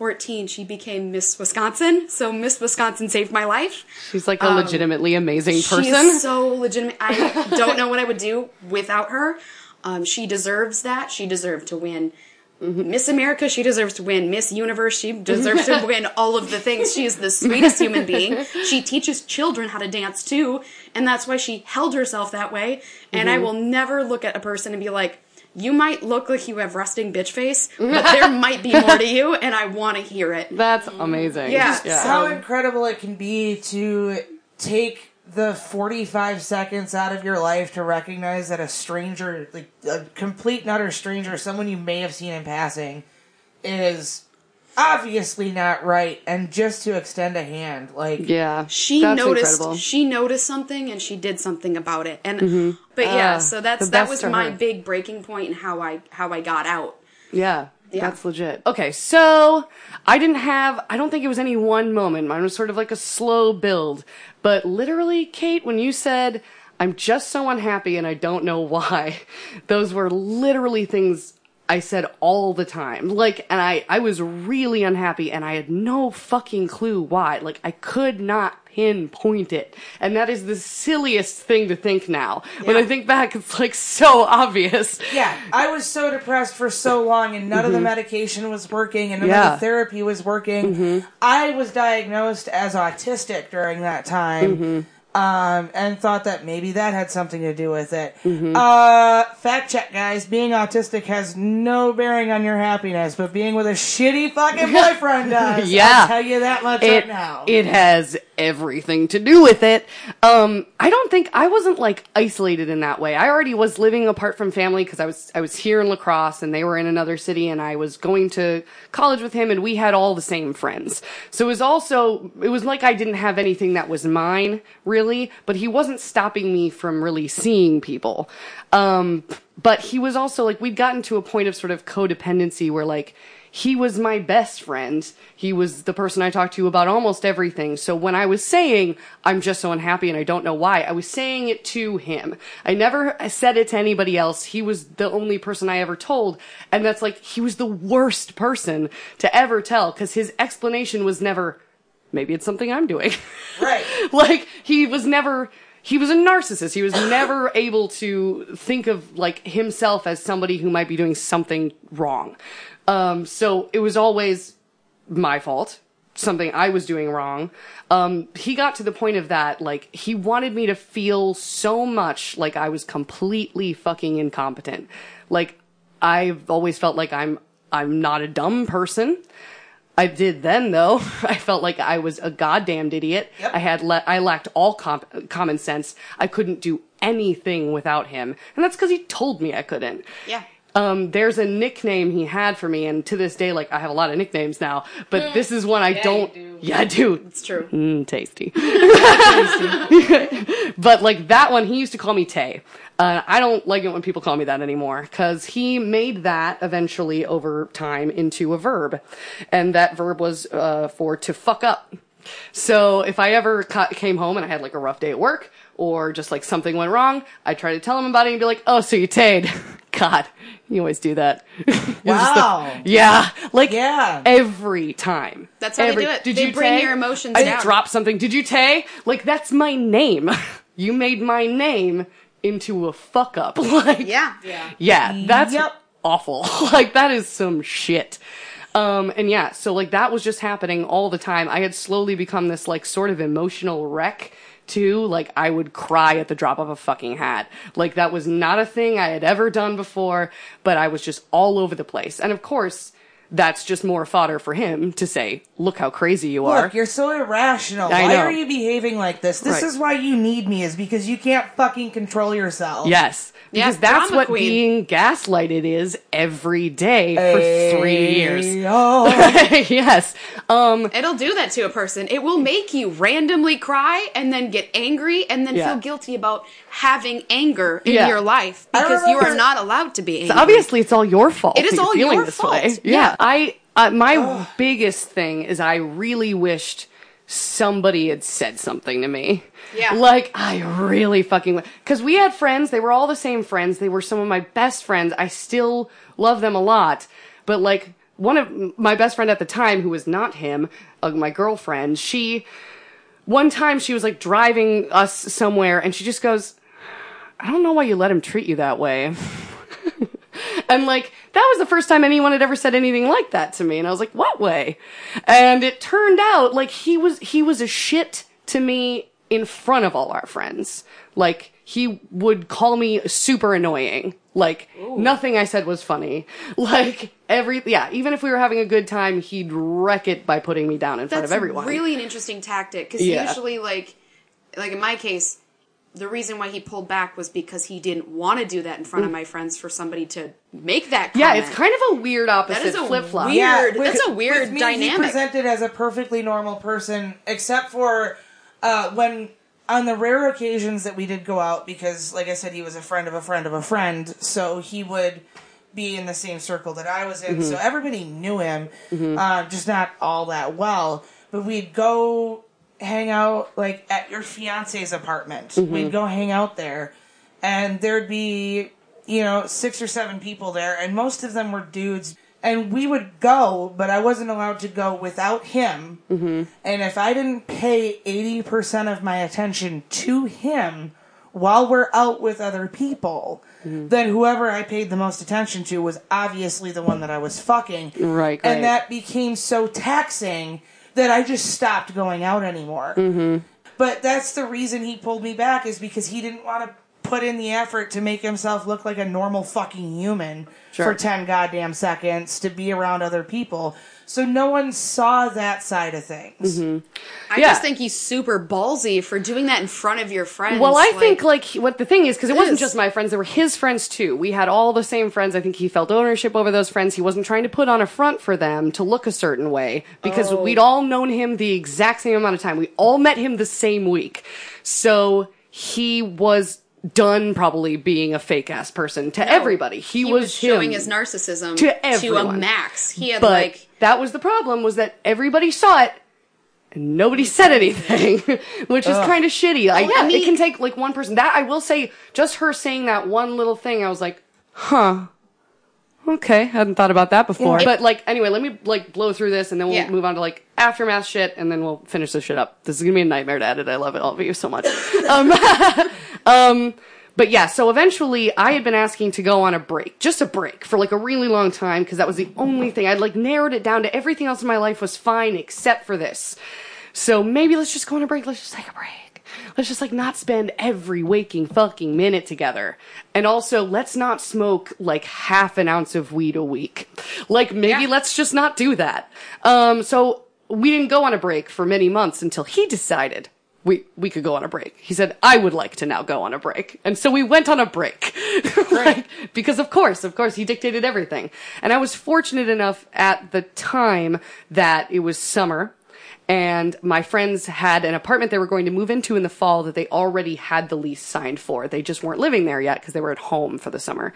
2014 she became Miss Wisconsin. So Miss Wisconsin saved my life. She's like a legitimately amazing person. She is so legitimate. I don't know what I would do without her. Um, she deserves that. She deserved to win Miss America. She deserves to win Miss Universe. She deserves to win all of the things. She is the sweetest human being. She teaches children how to dance too, and that's why she held herself that way. And I will never look at a person and be like. You might look like you have resting bitch face, but there might be more to you, and I want to hear it. That's amazing. Yeah. How incredible it can be to take the 45 seconds out of your life to recognize that a stranger, like a complete and utter stranger, someone you may have seen in passing, is obviously not right, and just to extend a hand. Like, Yeah. she That's noticed incredible. she noticed something and she did something about it and but yeah Ah, so that's that was my her. big breaking and how i how i got out Yeah. Yeah. That's legit. Okay, so I didn't have, I don't think it was any one moment. Mine was sort of like a slow build. But literally, Kate, when you said, I'm just so unhappy and I don't know why, those were literally things I said all the time. Like, and I, I was really unhappy and I had no fucking clue why. Like, I could not pinpoint it. And that is the silliest thing to think now. When I think back, it's like so obvious. Yeah, I was so depressed for so long, and none of the mm-hmm. medication was working, and none of the therapy was working. Mm-hmm. I was diagnosed as autistic during that time, mm-hmm. Um, and thought that maybe that had something to do with it. Uh, fact check, guys: being autistic has no bearing on your happiness, but being with a shitty fucking boyfriend does. Yeah. I'll tell you that much right now. it has everything to do with it. Um, I don't think I wasn't like isolated in that way. I already was living apart from family because I was I was here in La Crosse and they were in another city and I was going to college with him and we had all the same friends. So it was also it was like I didn't have anything that was mine really, but he wasn't stopping me from really seeing people. Um, but he was also like we'd gotten to a point of sort of codependency where like he was my best friend. He was the person I talked to about almost everything. So when I was saying, I'm just so unhappy and I don't know why, I was saying it to him. I never said it to anybody else. He was the only person I ever told. And that's like, he was the worst person to ever tell because his explanation was never, maybe it's something I'm doing. Right. like he was never he was a narcissist. He was never able to think of like himself as somebody who might be doing something wrong. Um, so it was always my fault, something I was doing wrong. Um, he got to the point of that, like, he wanted me to feel so much like I was completely fucking incompetent. Like, I've always felt like I'm, I'm not a dumb person. I did then though. I felt like I was a goddamned idiot. Yep. I had le- I lacked all comp- common sense. I couldn't do anything without him. And that's cuz he told me I couldn't. Yeah. Um, there's a nickname he had for me, and to this day, like I have a lot of nicknames now, but this is one I don't. you do. Yeah, I do. It's true. Mm, tasty. but like that one, he used to call me Tay. Uh, I don't like it when people call me that anymore because he made that eventually over time into a verb, and that verb was uh, for to fuck up. So if I ever ca- came home and I had like a rough day at work or just like something went wrong, I try to tell him about it and be like, "Oh, so you tayed." God, you always do that. You're the- Wow. yeah, like Yeah. every time. That's how they do it. Did They you bring tay? your emotions I down. dropped something. Did you tay? Like that's my name. you made my name into a fuck up. like Yeah. Yeah. yeah, that's Yep. awful. like that is some shit. Um, and yeah, so like that was just happening all the time. I had slowly become this like sort of emotional wreck too. Like I would cry at the drop of a fucking hat. Like that was not a thing I had ever done before, but I was just all over the place. And of course, that's just more fodder for him to say, look how crazy you are. Look, you're so irrational. I why know. are you behaving like this? This Right. is why you need me, is because you can't fucking control yourself. Yes. Yeah, Because that's what queen. being gaslighted is every day for three years. Oh, yes. Um, It'll do that to a person. It will make you randomly cry and then get angry and then Yeah. feel guilty about having anger in Yeah. your life because you are not allowed to be angry. obviously it's all your fault. It is all your fault. way. Yeah. I uh, my biggest thing is I really wished somebody had said something to me. Yeah. Like I really fucking cuz we had friends, they were all the same friends. They were some of my best friends. I still love them a lot. But like one of my best friend at the time who was not him, uh, my girlfriend, she one time she was like driving us somewhere and she just goes, I don't know why you let him treat you that way. And like, that was the first time anyone had ever said anything like that to me. And I was like, what way? And it turned out like he was, he was a shit to me in front of all our friends. Like, he would call me super annoying. Like, nothing I said was funny. Like, every, yeah, even if we were having a good time, he'd wreck it by putting me down in front That's of everyone. really an interesting tactic because Yeah. usually, like, like in my case, the reason why he pulled back was because he didn't want to do that in front of my friends for somebody to make that. Mm. yeah, it's kind of a weird opposite is a flip flop. weird- with- that's a weird with me, dynamic. He presented as a perfectly normal person, except for uh, when on the rare occasions that we did go out, because like I said, he was a friend of a friend of a friend, so he would be in the same circle that I was in. Mm-hmm. So everybody knew him, uh, just not all that well. But we'd go hang out like at your fiance's apartment. Mm-hmm. We'd go hang out there, and there'd be you know six or seven people there, and most of them were dudes. And we would go, but I wasn't allowed to go without him. Mm-hmm. And if I didn't pay eighty percent of my attention to him while we're out with other people, Mm-hmm. then whoever I paid the most attention to was obviously the one that I was fucking. Right, right. And that became so taxing that I just stopped going out anymore. Mm-hmm. But that's the reason he pulled me back is because he didn't want to put in the effort to make himself look like a normal fucking human Sure. for 10 goddamn seconds to be around other people. So no one saw that side of things. Mm-hmm. I Yeah. just think he's super ballsy for doing that in front of your friends. Well, I think like what the thing is because it wasn't just my friends; they were his friends too. We had all the same friends. I think he felt ownership over those friends. He wasn't trying to put on a front for them to look a certain way because Oh. we'd all known him the exact same amount of time. We all met him the same week, so he was done probably being a fake ass person to everybody. He, he was, was, showing him. his narcissism To to, a everyone. max. He had but like that was the problem was that everybody saw it and nobody said anything which is kind of shitty like Oh, I it can take like one person that i will say just her saying that one little thing i was like huh okay, hadn't thought about that before. Yeah. But like, anyway, let me like blow through this, and then we'll Yeah. move on to like aftermath shit, and then we'll finish this shit up. This is gonna be a nightmare to edit. I love it, all of you so much. um, um, but yeah, so eventually, I had been asking to go on a break, just a break, for like a really long time, because that was the only thing I'd like narrowed it down to. Everything else in my life was fine except for this. So maybe let's just go on a break. Let's just take a break. Let's just like not spend every waking fucking minute together. And also, let's not smoke like half an ounce of weed a week. Like maybe Yeah. let's just not do that. Um, so we didn't go on a break for many months until he decided we, we could go on a break. He said, I would like to now go on a break. And so we went on a break. like, because of course, of course, he dictated everything. And I was fortunate enough at the time that it was summer and my friends had an apartment they were going to move into in the fall that they already had the lease signed for. They just weren't living there yet because they were at home for the summer.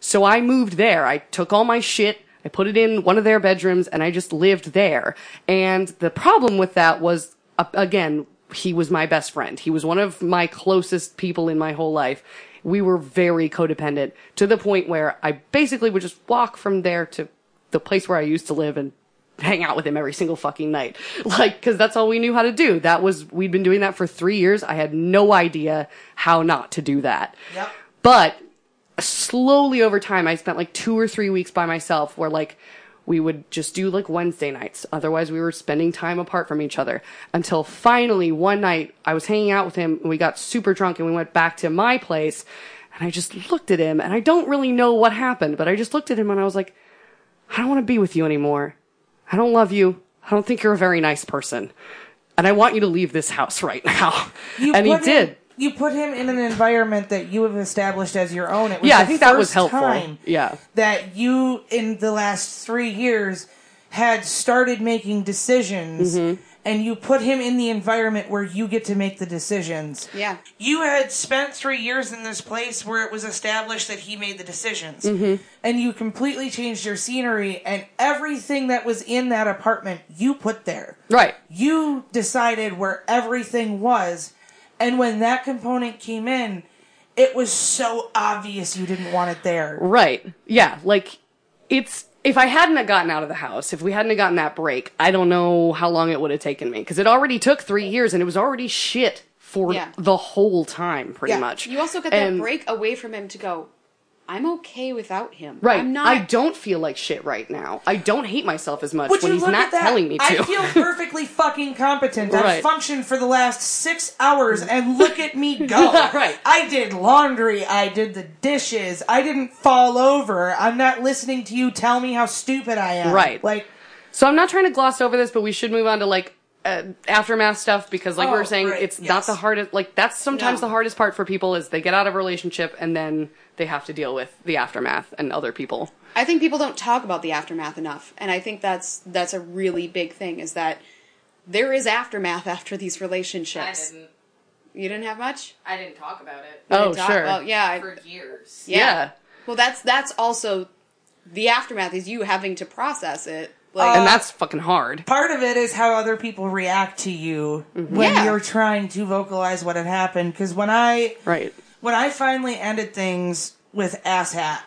So I moved there. I took all my shit, I put it in one of their bedrooms, and I just lived there. And the problem with that was, again, he was my best friend. He was one of my closest people in my whole life. We were very codependent to the point where I basically would just walk from there to the place where I used to live and hang out with him every single fucking night. Like, cause that's all we knew how to do. That was, we'd been doing that for three years. I had no idea how not to do that. Yep. But slowly over time, I spent like two or three weeks by myself where like, we would just do like Wednesday nights. Otherwise, we were spending time apart from each other until finally one night I was hanging out with him and we got super drunk and we went back to my place and I just looked at him and I don't really know what happened, but I just looked at him and I was like, I don't want to be with you anymore. I don't love you. I don't think you're a very nice person. And I want you to leave this house right now. You and he did. You put him in an environment that you have established as your own. It was Yeah, I the think that was helpful. time Yeah. that you, in the last three years, had started making decisions, Mm-hmm. and you put him in the environment where you get to make the decisions. Yeah. You had spent three years in this place where it was established that he made the decisions. Mm-hmm. And you completely changed your scenery, and everything that was in that apartment you put there. Right. You decided where everything was, and when that component came in, it was so obvious you didn't want it there. Right. Yeah. Like, it's, if I hadn't have gotten out of the house, if we hadn't have gotten that break, I don't know how long it would have taken me. Cause it already took three years and it was already shit for Yeah. the whole time, pretty Yeah. much. You also got And- that break away from him to go, I'm okay without him. Right. I'm not. I don't feel like shit right now. I don't hate myself as much Would when you he's look not at that? telling me to. I feel perfectly fucking competent. I've functioned for the last six hours, and look at me go. Right. I did laundry. I did the dishes. I didn't fall over. I'm not listening to you tell me how stupid I am. Right. Like, So I'm not trying to gloss over this, but we should move on to like uh, aftermath stuff because, like we Oh, were saying, right, it's not the hardest. Like that's sometimes No. the hardest part for people is they get out of a relationship and then they have to deal with the aftermath and other people. I think people don't talk about the aftermath enough, and I think that's that's a really big thing. Is that there is aftermath after these relationships. You didn't have much. I didn't talk about it Oh, talk- sure. Well, yeah. I- for years. yeah. yeah. Well, that's that's also the aftermath is you having to process it. Like, and that's fucking hard. part of it is how other people react to you Mm-hmm. when Yeah. you're trying to vocalize what had happened. Because when I Right. when I finally ended things with Asshat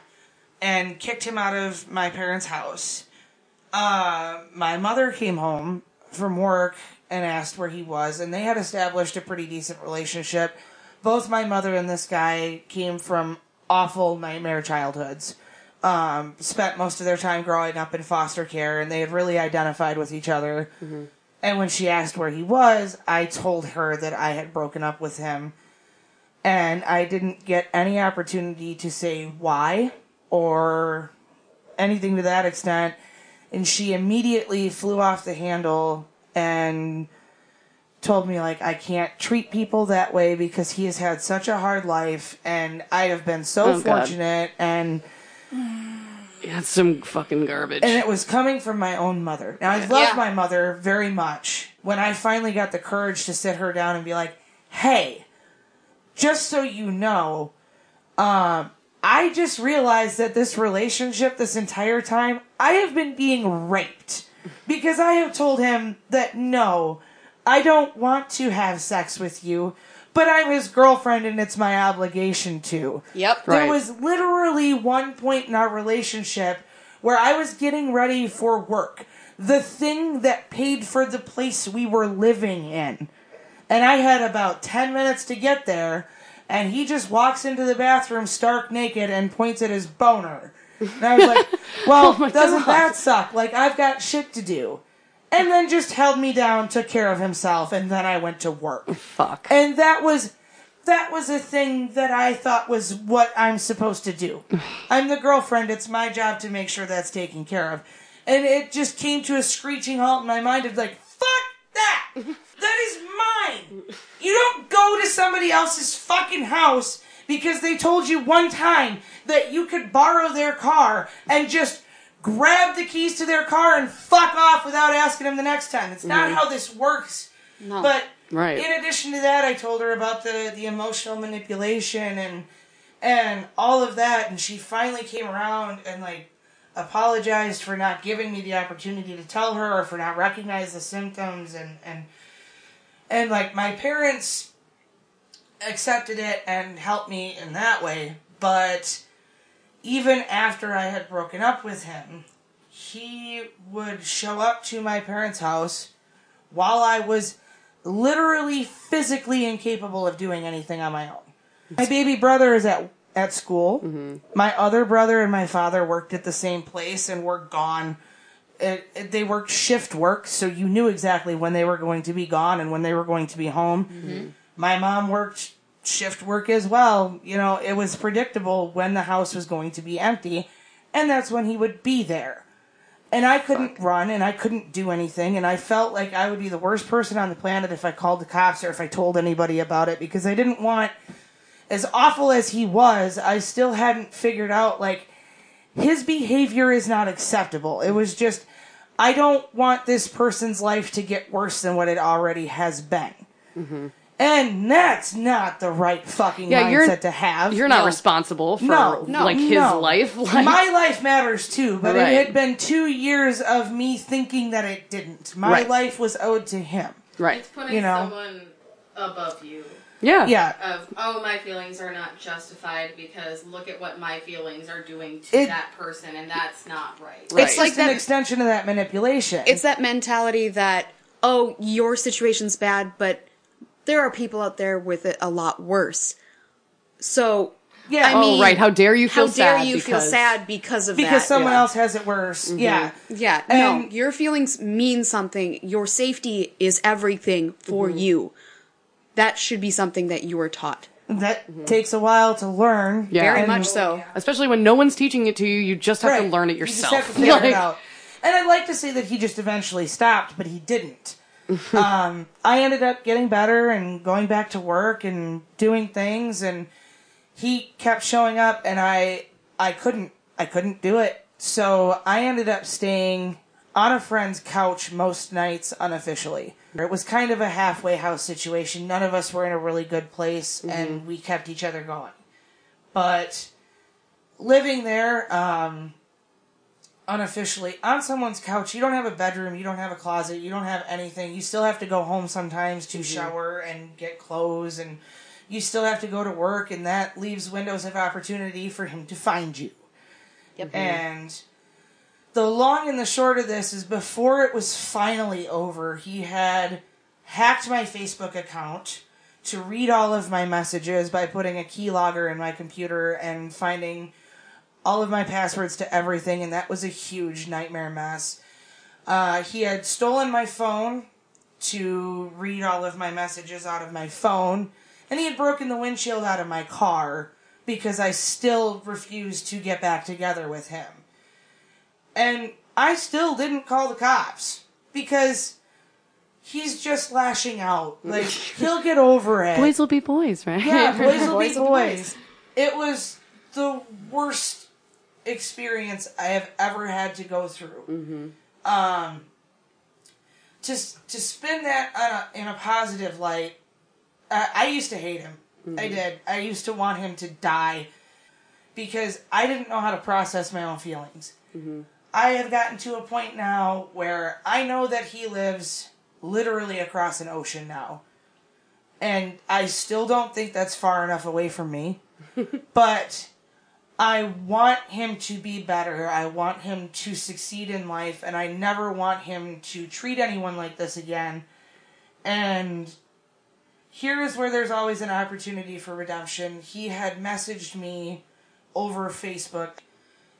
and kicked him out of my parents' house, uh, my mother came home from work and asked where he was, and they had established a pretty decent relationship. Both my mother and this guy came from awful nightmare childhoods. Um, spent most of their time growing up in foster care, and they had really identified with each other. And when she asked where he was, I told her that I had broken up with him and I didn't get any opportunity to say why or anything to that extent. And she immediately flew off the handle and told me like I can't treat people that way because he has had such a hard life and I have been so Oh, God. fortunate and Yeah, it's some fucking garbage. and it was coming from my own mother. Now I love Yeah. my mother very much. When I finally got the courage to sit her down and be like, "Hey, just so you know, um, I just realized that this relationship, this entire time, I have been being raped because I have told him that no, I don't want to have sex with you, but I'm his girlfriend and it's my obligation to. Yep. Right. There was literally one point in our relationship where I was getting ready for work, the thing that paid for the place we were living in. And I had about 10 minutes to get there, and he just walks into the bathroom stark naked and points at his boner. And I was like, well, Oh doesn't God. that suck? Like, I've got shit to do. And then just held me down, took care of himself, and then I went to work. Fuck. And that was that was a thing that I thought was what I'm supposed to do. I'm the girlfriend, it's my job to make sure that's taken care of. And it just came to a screeching halt in my mind of like, fuck that! That is mine! You don't go to somebody else's fucking house because they told you one time that you could borrow their car and just grab the keys to their car and fuck off without asking them the next time. It's not mm-hmm. how this works. No. But Right. in addition to that, I told her about the, the emotional manipulation and and all of that, and she finally came around and like apologized for not giving me the opportunity to tell her or for not recognize the symptoms and and and like my parents accepted it and helped me in that way, but even after I had broken up with him, he would show up to my parents' house while I was literally physically incapable of doing anything on my own. My baby brother is at at school. Mm-hmm. My other brother and my father worked at the same place and were gone. It, it- they worked shift work, so you knew exactly when they were going to be gone and when they were going to be home. Mm-hmm. My mom worked shift work as well. You know, it was predictable when the house was going to be empty, and that's when he would be there and I couldn't run and I couldn't do anything and I felt like I would be the worst person on the planet if I called the cops or if I told anybody about it because I didn't want as awful as he was, I still hadn't figured out like his behavior is not acceptable. It was just I don't want this person's life to get worse than what it already has been. Mm-hmm. And that's not the right fucking Yeah, mindset you're- to have. You're not No. responsible for No, no, like his no. life. Like, My life matters too, but Right. it had been two years of me thinking that it didn't. My Right. life was owed to him. right. It's putting You know. someone above you. Yeah. Yeah. Of oh, my feelings are not justified because look at what my feelings are doing to It- that person, and that's not right. Right. It's like just an that- extension of that manipulation. It's that mentality that, oh, your situation's bad, but there are people out there with it a lot worse. So, yeah, I Oh, mean, right. How dare you feel how dare sad you feel because- sad because of because that? someone yeah. else has it worse. Yeah. Yeah, no, your feelings mean something. Your safety is everything for Mm-hmm. you. That should be something that you are taught. That takes a while to learn. Yeah. Very And- much so. Especially when no one's teaching it to you, you just have Right. to learn it yourself. You just yourself. have to figure Like, it out. And I'd like to say that he just eventually stopped, but he didn't. um, I ended up getting better and going back to work and doing things, and he kept showing up, and I I couldn't I couldn't do it. So I ended up staying on a friend's couch most nights unofficially. It was kind of a halfway house situation. None of us were in a really good place, and we kept each other going. But living there, um, unofficially on someone's couch. You don't have a bedroom, you don't have a closet, you don't have anything. You still have to go home sometimes to mm-hmm. shower and get clothes and you still have to go to work and that leaves windows of opportunity for him to find you. Yep. Mm-hmm. And the long and the short of this is before it was finally over, he had hacked my Facebook account to read all of my messages by putting a keylogger in my computer and finding all of my passwords to everything, and that was a huge nightmare mess. Uh, he had stolen my phone to read all of my messages out of my phone, and he had broken the windshield out of my car because I still refused to get back together with him. And I still didn't call the cops because he's just lashing out. Like, he'll get over it. Boys will be boys, right? Yeah, boys will Boys be will be boys. It was the worst experience I have ever had to go through. Um, to to spin that on a, in a positive light, uh, I used to hate him. I did. I used to want him to die because I didn't know how to process my own feelings. I have gotten to a point now where I know that he lives literally across an ocean now and I still don't think that's far enough away from me. but I want him to be better. I want him to succeed in life, and I never want him to treat anyone like this again. And here is where there's always an opportunity for redemption. He had messaged me over Facebook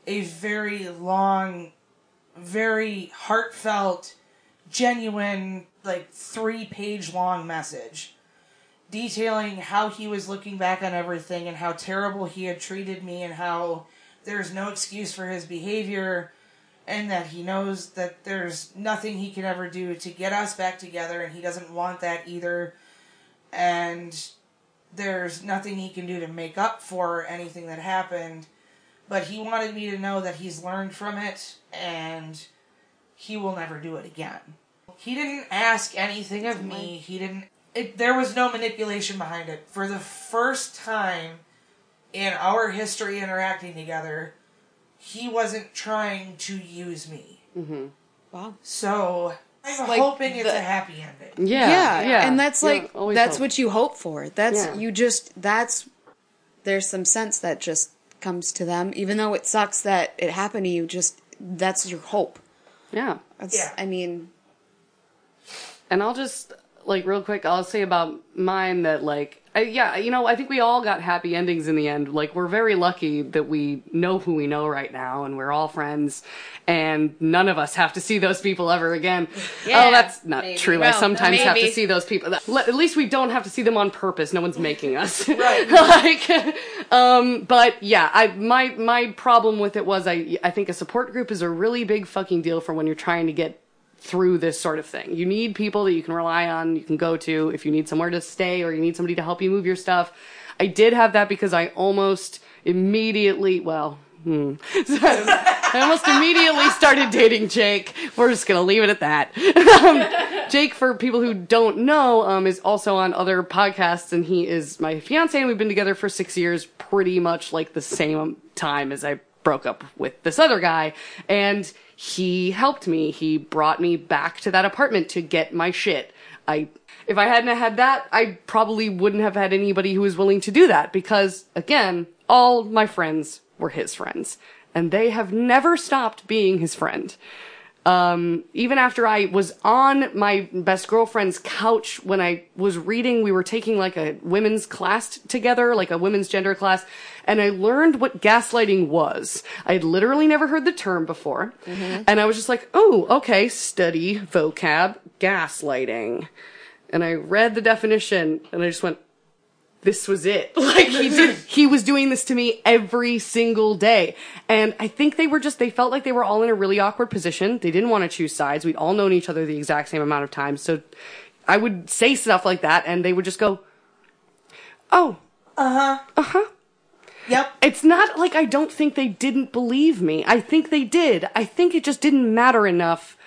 a very long, very heartfelt, genuine, like three page long message detailing how he was looking back on everything and how terrible he had treated me and how there's no excuse for his behavior and that he knows that there's nothing he can ever do to get us back together and he doesn't want that either. And there's nothing he can do to make up for anything that happened but he wanted me to know that he's learned from it and he will never do it again. He didn't ask anything of me. He didn't it, there was no manipulation behind it for the first time in our history interacting together he wasn't trying to use me mm-hmm. Wow. so i'm like hoping it's a happy ending Yeah, yeah, yeah, and that's like always that's hope. what you hope for. That's Yeah. you just that's there's some sense that just comes to them, even though it sucks that it happened to you. Just that's your hope. Yeah. That's, Yeah. I mean, And I'll just like real quick, I'll say about mine that like I, yeah, you know, I think we all got happy endings in the end. Like we're very lucky that we know who we know right now, and we're all friends, and none of us have to see those people ever again. Yeah, oh, that's not maybe. true. I Well, sometimes have to see those people. Le- At least we don't have to see them on purpose. No one's making us. right. like, um, but yeah, I my my problem with it was I I think a support group is a really big fucking deal for when you're trying to get through this sort of thing. You need people that you can rely on, you can go to if you need somewhere to stay or you need somebody to help you move your stuff. I did have that because I almost immediately, well, hmm. I almost immediately started dating Jake. We're just gonna leave it at that. um, Jake, for people who don't know, um, is also on other podcasts, and he is my fiance, and we've been together for six years, pretty much like the same time as I broke up with this other guy, and he helped me. He brought me back to that apartment to get my shit. I if I hadn't had that, I probably wouldn't have had anybody who was willing to do that because again, all my friends were his friends and they have never stopped being his friend. Um, even after I was on my best girlfriend's couch when I was reading, we were taking like a women's class together, like a women's gender class, and I learned what gaslighting was. I had literally never heard the term before, and I was just like, oh, okay, study vocab, gaslighting. And I read the definition, and I just went, this was it. Like he did, he was doing this to me every single day. And I think they were just, they felt like they were all in a really awkward position. They didn't want to choose sides. We'd all known each other the exact same amount of time. So I would say stuff like that and they would just go, Oh, Uh huh. Uh huh. yep it's not like I don't think they didn't believe me. I think they did. I think it just didn't matter enough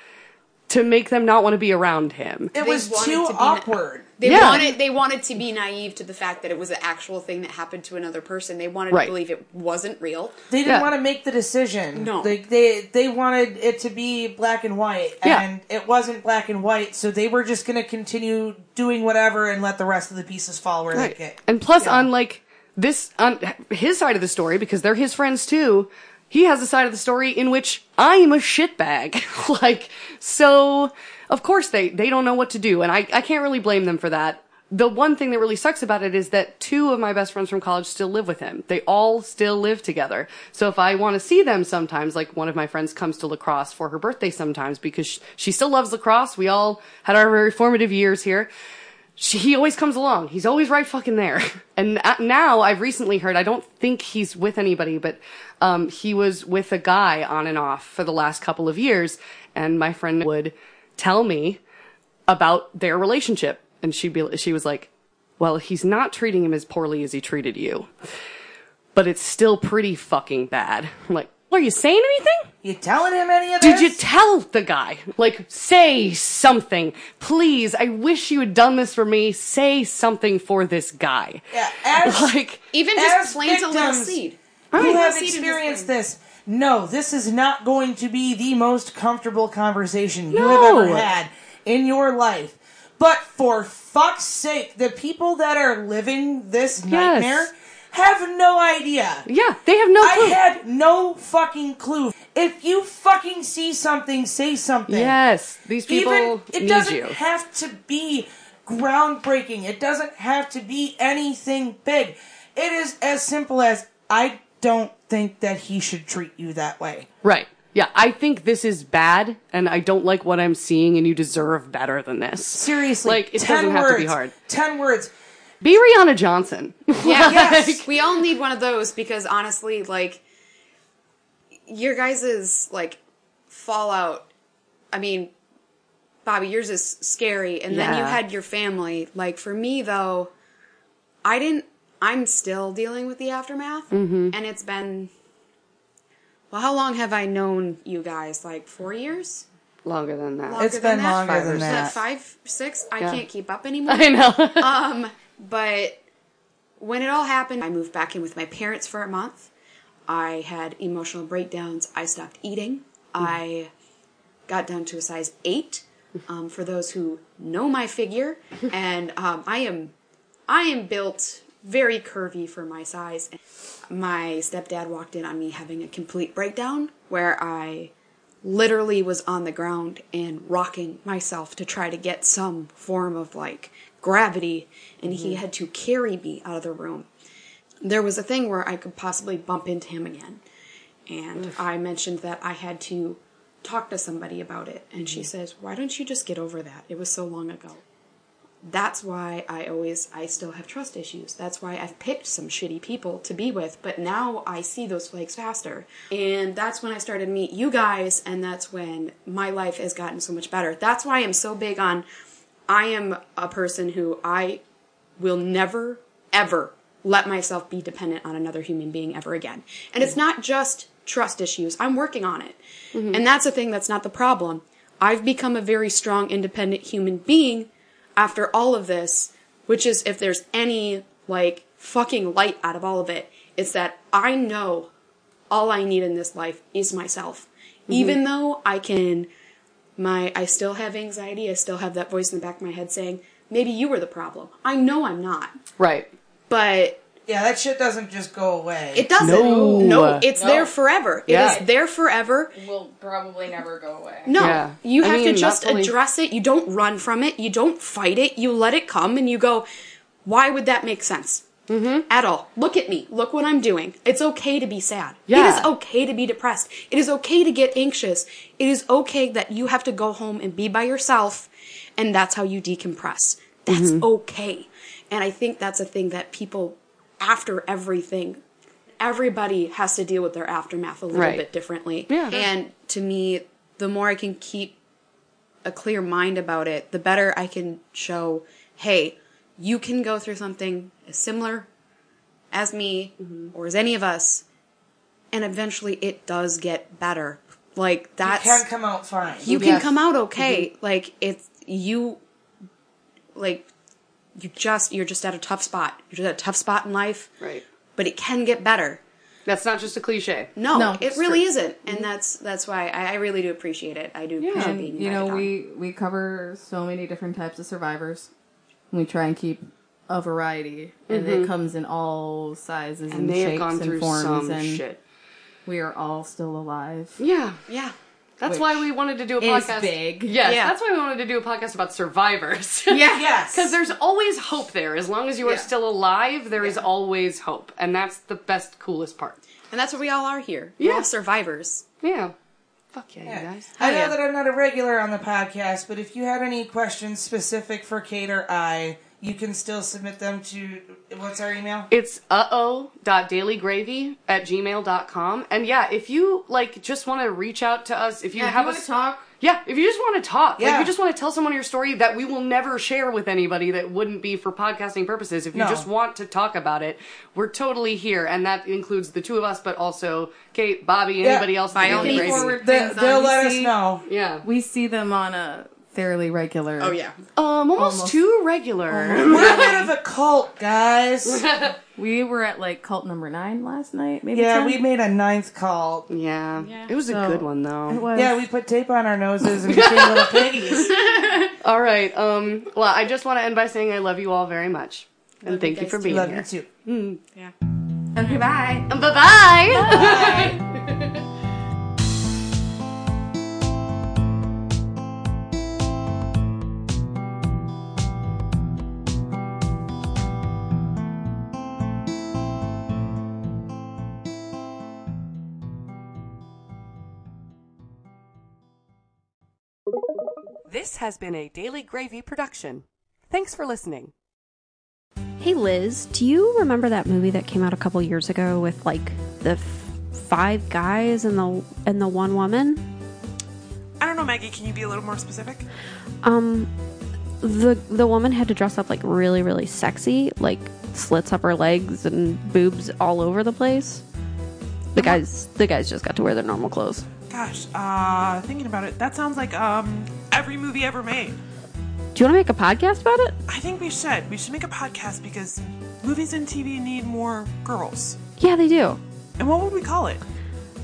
to make them not want to be around him. it They was too to awkward they Yeah. wanted they wanted to be naive to the fact that it was an actual thing that happened to another person. They wanted Right. to believe it wasn't real. They didn't Yeah. want to make the decision. No. Like they they wanted it to be black and white Yeah. and it wasn't black and white, so they were just going to continue doing whatever and let the rest of the pieces fall where they get. And plus, Yeah. on like this, on his side of the story, because they're his friends too, he has a side of the story in which I'm a shitbag. like, so, of course they, they don't know what to do, and I, I can't really blame them for that. The one thing that really sucks about it is that two of my best friends from college still live with him. They all still live together. So if I want to see them sometimes, like one of my friends comes to La Crosse for her birthday sometimes because she, still loves La Crosse. We all had our very formative years here she, he always comes along. He's always right fucking there. And now I've recently heard, I don't think he's with anybody, but um, he was with a guy on and off for the last couple of years. And my friend would tell me about their relationship. And she'd be, she was like, well, he's not treating him as poorly as he treated you, but it's still pretty fucking bad. I'm like, are you saying anything? You telling him any of this? Did you tell the guy? Like, say something. Please, I wish you had done this for me. Say something for this guy. Yeah, as, Like, Even just plant a little seed. who Plant a have seed in his experienced this no, this is not going to be the most comfortable conversation you have ever had in your life. But for fuck's sake, the people that are living this nightmare have no idea. Yeah, they have no clue. I had no fucking clue. If you fucking see something, say something. yes, these people Even it need doesn't you. have to be groundbreaking. It doesn't have to be anything big. It is as simple as I don't think that he should treat you that way. Right. Yeah, I think this is bad, and I don't like what I'm seeing, and you deserve better than this. Seriously, Like, it 10 doesn't have words, to be hard. Ten words. Be Rihanna Johnson. Yeah, Yes. we all need one of those because honestly, like your guys' like fallout. I mean, Bobbi, yours is scary, and then you had your family. Like for me though, I didn't. I'm still dealing with the aftermath, Mm-hmm. and it's been. Well, how long have I known you guys? Like four years? Longer than that. Longer It's than been that? longer Five than or that that. five, six? I Yeah. can't keep up anymore. I know. Um, but when it all happened, I moved back in with my parents for a month. I had emotional breakdowns. I stopped eating. I got down to a size eight. Um, for those who know my figure, and um, I am, I am built very curvy for my size. My stepdad walked in on me having a complete breakdown where I literally was on the ground and rocking myself to try to get some form of like gravity and he mm-hmm. had to carry me out of the room. There was a thing where i could possibly bump into him again and i mentioned that i had to talk to somebody about it and she mm-hmm. says why don't you just get over that? It was so long ago that's why I always I still have trust issues. That's why I've picked some shitty people to be with, but now I see those flakes faster. And that's when I started to meet you guys and that's when my life has gotten so much better. That's why I'm so big on I am a person who I will never ever let myself be dependent on another human being ever again. And it's not just trust issues. I'm working on it. Mm-hmm. And that's a thing that's not the problem. I've become a very strong independent human being after all of this, which is if there's any like fucking light out of all of it, it's that I know all I need in this life is myself. Mm-hmm. Even though I can my I still have anxiety, I still have that voice in the back of my head saying, maybe you were the problem. I know I'm not. right. But Yeah, that shit doesn't just go away. it doesn't. No. No, it's No. there forever. Yeah. It is there forever. Will probably never go away. No, Yeah. you I have mean, to just fully- address it. You don't run from it. You don't fight it. You let it come and you go, why would that make sense? Mm-hmm. At all. Look at me. Look what I'm doing. It's okay to be sad. It Yeah. is okay to be depressed. It is okay to get anxious. It is okay that you have to go home and be by yourself and that's how you decompress. That's Mm-hmm. okay. And I think that's a thing that people, after everything, everybody has to deal with their aftermath a little Right. bit differently. Yeah. And to me, the more I can keep a clear mind about it, the better I can show, hey, you can go through something as similar as me mm-hmm. or as any of us, and eventually it does get better. Like you that's can come out fine. you can come out okay. Mm-hmm. Like it's you like you just you're just at a tough spot. You're just at a tough spot in life, Right. but it can get better. That's not just a cliche. No, No, it really true. isn't, and that's that's why I, I really do appreciate it. I do appreciate And being you know, on. we we cover so many different types of survivors. We try and keep a variety, and it mm-hmm. comes in all sizes and, And they have shapes gone and through forms, some and shit. we are all still alive. Yeah. yeah, That's why we wanted to do a is podcast. big. Yes, Yeah. that's why we wanted to do a podcast about survivors. yeah, yes. Because there's always hope there. As long as you are Yeah. still alive, there is always hope. And that's the best, coolest part. and that's what we all are here. We're Yeah. all survivors. Yeah. Fuck yeah, Yeah. you guys. I know yeah. that I'm not a regular on the podcast, but if you had any questions specific for Kate or I, you can still submit them to what's our email? It's uh-oh.dailygravy at gmail.com. And yeah, if you like just want to reach out to us, if you Yeah, if have you a want to talk, Yeah, if you just want to talk, like Yeah. you just want to tell someone your story that we will never share with anybody that wouldn't be for podcasting purposes. If you No. just want to talk about it, we're totally here, and that includes the two of us, but also Kate, Bobbi, Yeah. anybody else. By that all means. they, they'll We let us know. Yeah, we see them on a fairly regular. Oh yeah. Um, almost, Almost. too regular. We're a bit of a cult, guys. We were at like cult number nine last night. Maybe yeah, 10? we made a ninth cult. yeah. Yeah. it was a good one though. It though. was. Yeah, we put tape on our noses and became little piggies. All right. Um, well, I just want to end by saying I love you all very much, and Love thank you you for guys being Love here. you too. Yeah. Okay, bye. Bye bye. This has been a Daily Gravy production. Thanks for listening. Hey Liz, do you remember that movie that came out a couple years ago with like the f- five guys and the and the one woman? I don't know, Maggie. Can you be a little more specific? Um, the the woman had to dress up like really really sexy, like slits up her legs and boobs all over the place. The guys the guys just got to wear their normal clothes. Gosh, uh, thinking about it, that sounds like um every movie ever made. Do you want to make a podcast about it? I think we should. We should make a podcast because movies and TV need more girls. Yeah, they do. And what would we call it?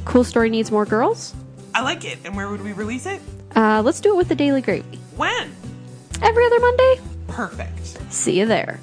Cool story needs more girls. I like it. And where would we release it? Uh, let's do it with the Daily Gravy When? every other Monday. Perfect. See you there.